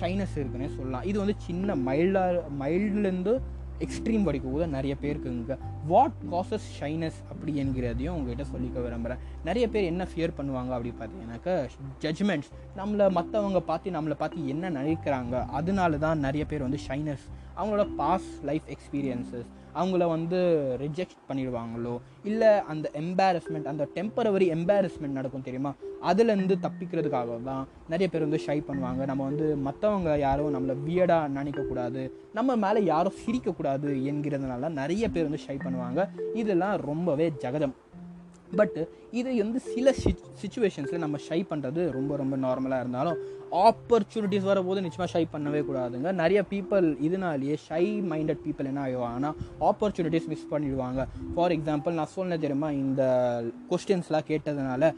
ஷைனஸ் இருக்குன்னே சொல்லலாம். இது வந்து சின்ன மைல்டாக மைல்டுலேருந்து எக்ஸ்ட்ரீம் வரைக்கும் கூட நிறைய பேருக்குங்க வாட் காசஸ் ஷைனஸ் அப்படி என்கிறதையும் உங்ககிட்ட சொல்லிக்க விரும்புகிறேன் நிறைய பேர் என்ன ஃபியர் பண்ணுவாங்க அப்படி பார்த்தீங்கன்னாக்கா ஜட்ஜ்மெண்ட்ஸ் நம்மளை மற்றவங்க பார்த்து நம்மளை பார்த்து என்ன நினைக்கிறாங்க அதனால தான் நிறைய பேர் வந்து ஷைனஸ் அவங்களோட பாஸ் லைஃப் எக்ஸ்பீரியன்ஸஸ் அவங்கள வந்து ரிஜெக்ட் பண்ணிடுவாங்களோ? இல்லை அந்த எம்பாரஸ்மெண்ட் அந்த டெம்பரவரி எம்பாரஸ்மெண்ட் நடக்கும் தெரியுமா? அதுலேருந்து தப்பிக்கிறதுக்காக தான் நிறைய பேர் வந்து ஷை பண்ணுவாங்க. நம்ம வந்து மற்றவங்க யாரும் நம்மளை வியடாக நினைக்கக்கூடாது. நம்ம மேலே யாரும் சிரிக்கக்கூடாது என்கிறதுனால நிறைய பேர் வந்து ஷை பண்ணுவாங்க. இதெல்லாம் ரொம்பவே ஜகதம் பட்டு இது வந்து சில சுச்சுவேஷன்ஸில் நம்ம ஷை பண்ணுறது ரொம்ப ரொம்ப நார்மலாக இருந்தாலும் ஆப்பர்ச்சுனிட்டிஸ் வரும்போது நிச்சயமாக ஷை பண்ணவே கூடாதுங்க. நிறைய பீப்புள் இதனாலேயே ஷை மைண்டட் பீப்புள் என்ன ஆகிடுவாங்கன்னா ஆப்பர்ச்சுனிட்டிஸ் மிஸ் பண்ணிடுவாங்க. ஃபார் எக்ஸாம்பிள் நான் சொன்னேன் தெரியுமா இந்த கொஸ்டின்ஸ்லாம் கேட்டதுனால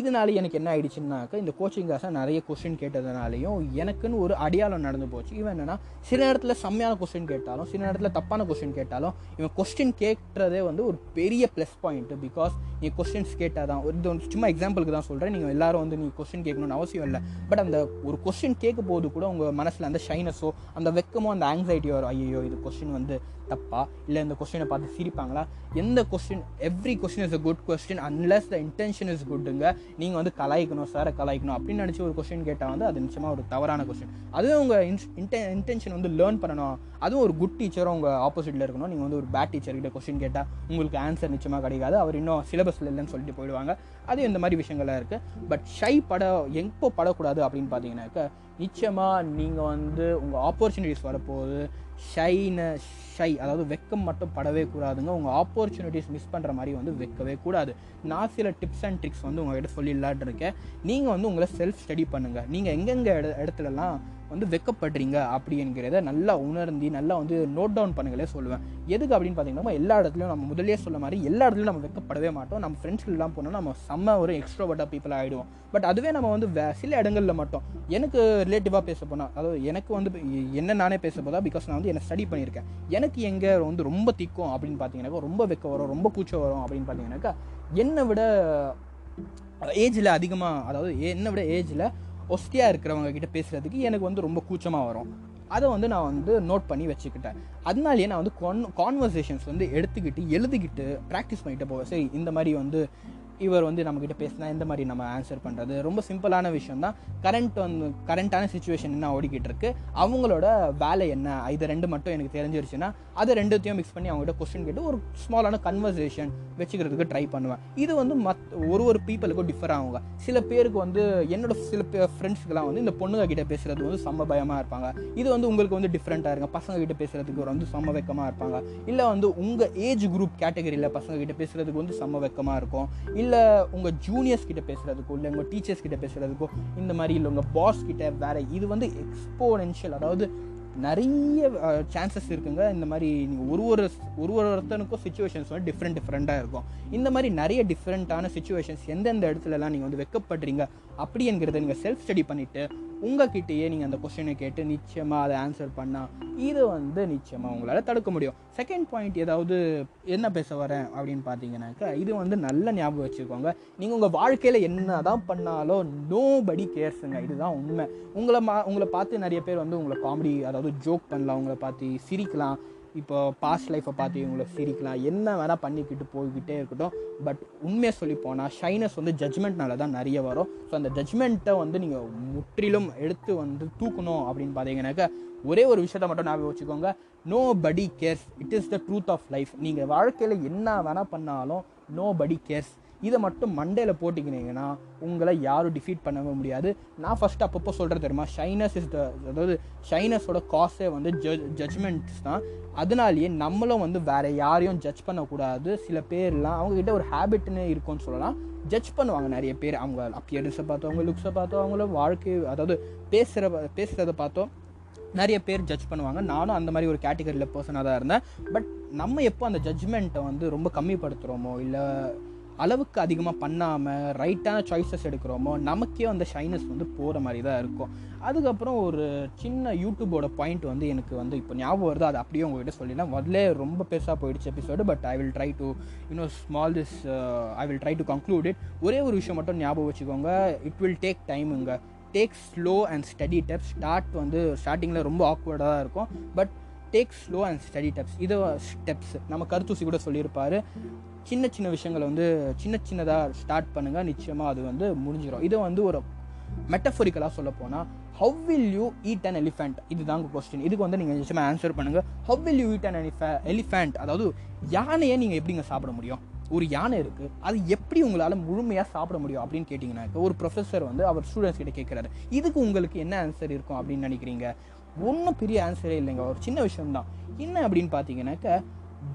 இதனால எனக்கு என்ன ஆயிடுச்சுன்னாக்க இந்த கோச்சிங் கிளாஸை நிறைய கொஸ்டின் கேட்டதுனாலையும் எனக்குன்னு ஒரு அடையாளம் நடந்து போச்சு. இவன் என்னன்னா சில நேரத்தில் செம்மையான கொஸ்டின் கேட்டாலும் சில நேரத்தில் தப்பான கொஸ்டின் கேட்டாலும் இவன் கொஸ்டின் கேட்குறதே வந்து ஒரு பெரிய ப்ளஸ் பாயிண்ட்டு பிகாஸ் நீ கொஸ்டின்ஸ் கேட்டால் தான் ஒரு இது வந்து சும்மா எக்ஸாம்பிளுக்கு தான் சொல்கிறேன் நீங்கள் எல்லாரும் வந்து நீ கொஸ்டின் கேட்கணும்னு அவசியம் இல்லை. பட் அந்த ஒரு கொஸ்டின் கேட்கும் போது கூட உங்கள் மனசில் அந்த ஷைனஸோ அந்த வெக்கமோ அந்த ஆங்ஸைட்டியோ வரும் ஐயோ இது கொஸ்டின் வந்து தப்பா? இல்லை இந்த கொஸ்டினை பார்த்து சிரிப்பாங்களா? எந்த question every question is a good question unless the intention is குட்டுங்க நீங்கள் வந்து கலாய்க்கணும் சாரை கலாய்க்கணும் அப்படின்னு நினச்சி ஒரு கொஸ்டின் கேட்டால் வந்து அது நிச்சயமாக ஒரு தவறான கொஸ்டின் அதுவும் உங்கள் இன்டெ இன்டென்ஷன் வந்து லேர்ன் பண்ணணும். அதுவும் ஒரு குட் டீச்சரும் உங்கள் ஆப்போசிட்டில் இருக்கணும். நீங்கள் வந்து ஒரு பேட் டீச்சர் கிட்ட கொஸ்டின் கேட்டால் உங்களுக்கு ஆன்சர் நிச்சயமாக கிடைக்காது. அவர் இன்னும் சிலபஸில் இல்லைன்னு சொல்லிட்டு போயிடுவாங்க. அது இந்த மாதிரி விஷயங்கள்லாம் இருக்குது பட் ஷை பட எப்போ படக்கூடாது அப்படின்னு பார்த்தீங்கன்னாக்க நிச்சயமாக நீங்கள் வந்து உங்கள் ஆப்பர்ச்சுனிட்டிஸ் வரப்போகுது. ஷைன ஷை அதாவது வெக்கம் மட்டும் படவே கூடாதுங்க. உங்கள் ஆப்பர்ச்சுனிட்டிஸ் மிஸ் பண்ணுற மாதிரி வந்து வைக்கவே கூடாது. நான் சில டிப்ஸ் அண்ட் ட்ரிக்ஸ் வந்து உங்கள்கிட்ட சொல்லிடலான் இருக்கேன். நீங்கள் வந்து உங்களை செல்ஃப் ஸ்டடி பண்ணுங்கள் நீங்கள் எங்கெங்கே இட இடத்துலலாம் வந்து வெக்கப்படுறீங்க அப்படி என்கிறத நல்லா உணர்ந்து நல்லா வந்து நோட் டவுன் பண்ணுங்களே சொல்லுவேன். எதுக்கு அப்படின்னு பார்த்தீங்கன்னா எல்லா இடத்துலையும் நம்ம முதலே சொல்ல மாதிரி எல்லா இடத்துலையும் நம்ம வெக்கப்படவே மாட்டோம். நம்ம ஃப்ரெண்ட்ஸ்லாம் போனால் நம்ம செம்ம ஒரு எக்ஸ்ட்ரோவர்ட்டாக பீப்புள் ஆகிடுவோம் பட் அதுவே நம்ம வந்து வே சில இடங்களில் மட்டும். எனக்கு ரிலேட்டிவாக பேச போனால் அதாவது எனக்கு வந்து என்ன நானே பேச போதா? பிகாஸ் நான் வந்து என்ன ஸ்டடி பண்ணியிருக்கேன். எனக்கு எங்கே வந்து ரொம்ப திக்கும் அப்படின்னு பார்த்தீங்கன்னாக்கா ரொம்ப வெக்க வரும் ரொம்ப கூச்சம் வரும் அப்படின்னு பார்த்தீங்கன்னாக்கா என்னை விட ஏஜில் அதிகமாக அதாவது என்னை விட ஏஜில் ஒஸ்தியாக இருக்கிறவங்க கிட்ட பேசுகிறதுக்கு எனக்கு வந்து ரொம்ப கூச்சமாக வரும். அதை வந்து நான் வந்து நோட் பண்ணி வச்சுக்கிட்டேன். அதனாலேயே நான் வந்து கான் கான்வர்சேஷன்ஸ் வந்து எடுத்துக்கிட்டு எழுதிக்கிட்டு ப்ராக்டிஸ் பண்ணிட்டு போவேன். சரி இந்த மாதிரி வந்து இவர் வந்து நம்மக்கிட்ட பேசினா எந்த மாதிரி நம்ம ஆன்சர் பண்ணுறது ரொம்ப சிம்பிளான விஷயம் தான் கரண்ட் வந்து கரண்ட்டான சுச்சுவேஷன் என்ன ஓடிக்கிட்டு இருக்கு? அவங்களோட வேலை என்ன? இது ரெண்டு மட்டும் எனக்கு தெரிஞ்சிருச்சுன்னா அதை ரெண்டுத்தையும் மிக்ஸ் பண்ணி அவங்ககிட்ட கொஸ்டின் கேட்டு ஒரு ஸ்மாலான கன்வர்சேஷன் வச்சுக்கிறதுக்கு ட்ரை பண்ணுவேன். இது வந்து மத் ஒரு ஒரு பீப்புளுக்கும் டிஃபர் ஆகுங்க. சில பேருக்கு வந்து என்னோட சில ஃப்ரெண்ட்ஸுக்கெல்லாம் வந்து இந்த பொண்ணுங்க கிட்ட பேசுறது வந்து செம்ம பயமாக இருப்பாங்க. இது வந்து உங்களுக்கு வந்து டிஃப்ரெண்ட்டாக இருங்க. பசங்க கிட்ட பேசுறதுக்கு வந்து செம்ம வெக்கமாக இருப்பாங்க. இல்லை வந்து உங்கள் ஏஜ் குரூப் கேட்டகரியில் பசங்க கிட்ட பேசுறதுக்கு வந்து செம்ம வெக்கமாக இருக்கும். இல்லை உங்கள் ஜூனியர்ஸ் கிட்ட பேசுகிறதுக்கோ இல்லை உங்கள் டீச்சர்ஸ் கிட்ட பேசுகிறதுக்கோ இந்த மாதிரி இல்லை உங்கள் பாஸ் கிட்ட வேறு இது வந்து எக்ஸ்போனென்ஷியல் அதாவது நிறைய சான்சஸ் இருக்குங்க. இந்த மாதிரி நீங்கள் ஒரு ஒரு ஒரு ஒரு ஒருத்தனுக்கும் சுச்சுவேஷன்ஸ் வந்து டிஃப்ரெண்ட் டிஃப்ரெண்ட்டாக இருக்கும். இந்த மாதிரி நிறைய டிஃப்ரெண்ட்டான சுச்சுவேஷன்ஸ் எந்தெந்த இடத்துலலாம் நீங்கள் வந்து வெக்கப்படுறீங்க அப்படி என்கிறத நீங்கள் செல்ஃப் ஸ்டடி பண்ணிவிட்டு உங்ககிட்டயே நீங்கள் அந்த கொஸ்டினை கேட்டு நிச்சயமாக அதை ஆன்சர் பண்ணால் இது வந்து நிச்சயமாக உங்களால் தடுக்க முடியும். செகண்ட் பாயிண்ட் ஏதாவது என்ன பேச வரேன் அப்படின்னு பார்த்தீங்கன்னாக்கா இது வந்து நல்ல ஞாபகம் வச்சுக்கோங்க. நீங்கள் உங்கள் வாழ்க்கையில் என்ன தான் பண்ணாலும் நோ படி கேர்ஸுங்க இதுதான் உண்மை. உங்களை மா உங்களை பார்த்து நிறைய பேர் வந்து உங்களை காமெடி அதாவது ஜோக் பண்ணலாம் உங்களை பார்த்து சிரிக்கலாம். இப்போ பாஸ்ட் லைஃப்பை பார்த்து இவங்களை சிரிக்கலாம். என்ன வேணால் பண்ணிக்கிட்டு போய்கிட்டே இருக்கட்டும். பட் உண்மையை சொல்லி போனால் ஷைனஸ் வந்து ஜட்ஜ்மெண்ட்னால தான் நிறைய வரும். ஸோ அந்த ஜட்ஜ்மெண்ட்டை வந்து நீங்கள் முற்றிலும் எடுத்து வந்து தூக்கணும் அப்படின்னு பார்த்தீங்கன்னாக்கா ஒரே ஒரு விஷயத்த மட்டும் ஞாபகம் வச்சுக்கோங்க. Nobody cares it is the truth of life நீங்கள் வாழ்க்கையில் என்ன வேணால் பண்ணாலும் நோ படி கேர்ஸ் இதை மட்டும் மண்டேல போட்டிக்கினீங்கன்னா உங்களை யாரும் டிஃபீட் பண்ணவே முடியாது. நான் ஃபஸ்ட்டு அப்பப்போ சொல்கிறது தெரியுமா? ஷைனஸ் இஸ் த அதாவது ஷைனஸோட காஸே வந்து ஜட்ஜ் ஜட்ஜ்மெண்ட்ஸ் தான். அதனாலேயே நம்மளும் வந்து வேறு யாரையும் ஜட்ஜ் பண்ணக்கூடாது. சில பேர்லாம் அவங்கக்கிட்ட ஒரு ஹேபிட்னு இருக்கும்னு சொல்லலாம். ஜட்ஜ் பண்ணுவாங்க நிறைய பேர். அவங்க அப்பியரன்ஸை பார்த்தோ அவங்க லுக்ஸை பார்த்தோ அவங்கள வாழ்க்கை அதாவது பேசுகிற பேசுகிறத பார்த்தோம். நிறைய பேர் ஜட்ஜ் பண்ணுவாங்க. நானும் அந்த மாதிரி ஒரு கேட்டகரியில் பர்சனாக தான் இருந்தேன். பட் நம்ம எப்போ அந்த ஜட்ஜ்மெண்ட்டை வந்து ரொம்ப கம்மிப்படுத்துகிறோமோ இல்லை அளவுக்கு அதிகமாக பண்ணாமல் ரைட்டான சாய்ஸஸ் எடுக்கிறோமோ நமக்கே அந்த ஷைனஸ் வந்து போகிற மாதிரி தான் இருக்கும். அதுக்கப்புறம் ஒரு சின்ன யூடியூபோட பாயிண்ட் வந்து எனக்கு வந்து இப்போ ஞாபகம் வருது. அது அப்படியே உங்ககிட்ட சொல்லிடலாம் முதல்ல ரொம்ப பெருசாக போயிடுச்சு episode but I will try to you know small this I will try to conclude it ஒரே ஒரு விஷயம் மட்டும் ஞாபகம் வச்சுக்கோங்க. It will take டைமுங்க take slow and steady steps start வந்து ஸ்டார்டிங்கில் ரொம்ப ஆக்வர்டாக தான் இருக்கும். But take slow and steady steps இது ஸ்டெப்ஸ் நம்ம கருத்தூசி கூட சொல்லியிருப்பார். சின்ன சின்ன விஷயங்களை வந்து சின்ன சின்னதாக ஸ்டார்ட் பண்ணுங்கள் நிச்சயமாக அது வந்து முடிஞ்சிடும் இது வந்து ஒரு மெட்டஃபோரிக்கலாக சொல்ல போனால் how will you eat an elephant இதுதாங்க கொஸ்டின் இதுக்கு வந்து நீங்கள் நிச்சயமாக ஆன்சர் பண்ணுங்கள் how will you eat an எலிஃபே elephant அதாவது யானையை நீங்கள் எப்படிங்க சாப்பிட முடியும்? ஒரு யானை இருக்குது அது எப்படி உங்களால் முழுமையாக சாப்பிட முடியும் அப்படின்னு கேட்டிங்கன்னாக்க ஒரு ப்ரொஃபஸர் வந்து அவர் ஸ்டூடெண்ட்ஸ் கிட்ட கேட்குறாரு இதுக்கு உங்களுக்கு என்ன ஆன்சர் இருக்கும் அப்படின்னு நினைக்கிறீங்க? ஒன்றும் பெரிய ஆன்சரே இல்லைங்க. ஒரு சின்ன விஷயம்தான். என்ன அப்படின்னு பார்த்தீங்கன்னாக்க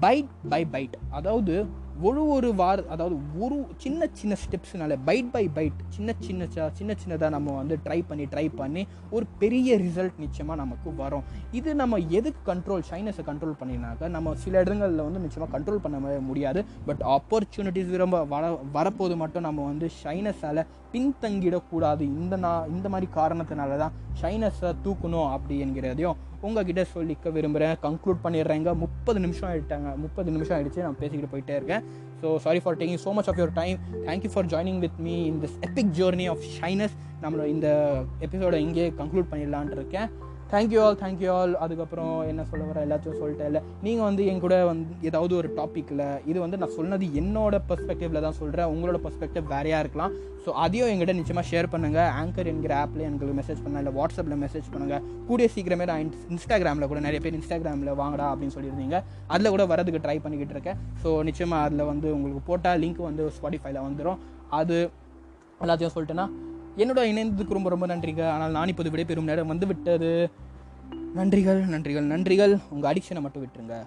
பைட் பை பைட் அதாவது ஒரு ஒரு வார அதாவது ஒரு சின்ன சின்ன ஸ்டெப்ஸ்னால பைட் பை பைட் சின்ன சின்ன சின்ன சின்னதாக நம்ம வந்து ட்ரை பண்ணி ட்ரை பண்ணி ஒரு பெரிய ரிசல்ட் நிச்சயமாக நமக்கு வரும். இது நம்ம எதுக்கு கண்ட்ரோல் ஷைனஸை கண்ட்ரோல் பண்ணினாக்கா நம்ம சில இடங்களில் வந்து நிச்சயமாக கண்ட்ரோல் பண்ண முடியாது. பட் ஆப்பர்ச்சுனிட்டிஸ் ரொம்ப வர வரப்போது மட்டும் நம்ம வந்து ஷைனஸால் பின்தங்கிடக்கூடாது. இந்த நான் இந்த மாதிரி காரணத்தினால தான் ஷைனஸை தூக்கணும் அப்படி என்கிறதையும் உங்ககிட்ட சொல்லிக்க விரும்புகிறேன் கன்க்ளூட் பண்ணிடுறேங்க. முப்பது நிமிஷம் ஆகிட்டாங்க முப்பது நிமிஷம் ஆகிடுச்சு நான் பேசிக்கிட்டு போயிட்டே இருக்கேன். So sorry for taking so much of your time thank you for joining with me in this epic journey of shyness நம்மளோட இந்த எபிசோடை இங்கே கன்க்ளூட் பண்ணிடலான் இருக்கேன். தேங்க்யூ ஆல் தேங்க்யூ ஆல் அதுக்கப்புறம் என்ன சொல்ல வர எல்லாத்தையும் சொல்லிட்டேன் இல்லை? நீங்கள் வந்து என் கூட வந்து ஏதாவது ஒரு டாப்பிக்கில் இது வந்து நான் சொன்னது என்னோட பெர்ஸ்பெக்டிவில் தான் சொல்கிறேன் உங்களோட பெர்ஸ்பெக்டிவ் வேறையாக இருக்கலாம். ஸோ அதையும் எங்கிட்ட நிச்சயமாக ஷேர் பண்ணுங்கள் ஆங்கர் என்கிற ஆப்பில் எங்களுக்கு மெசேஜ் பண்ணலாம். இல்லை வாட்ஸ்அப்பில் மெசேஜ் பண்ணுங்கள் கூடிய சீக்கிரமே நான் இன்ஸ்டாகிராமில் கூட நிறைய பேர் இன்ஸ்டாகிராமில் வாங்கடா அப்படின்னு சொல்லியிருந்தீங்க. அதில் கூட வரதுக்கு ட்ரை பண்ணிக்கிட்டு இருக்கேன். ஸோ நிச்சயமாக அதில் வந்து உங்களுக்கு போட்டால் லிங்க் வந்து ஸ்பாட்டிஃபைல வந்துடும் அது எல்லாத்தையும் சொல்லிட்டேன்னா என்னோட இணைந்ததுக்கு ரொம்ப ரொம்ப நன்றிங்க. ஆனால் நான் இப்போது விடைபெறும் நேரம் வந்து விட்டது நன்றிகள் நன்றிகள். நன்றிகள் உங்கள் அடிக்ஷனை மட்டும் விட்டுருங்க.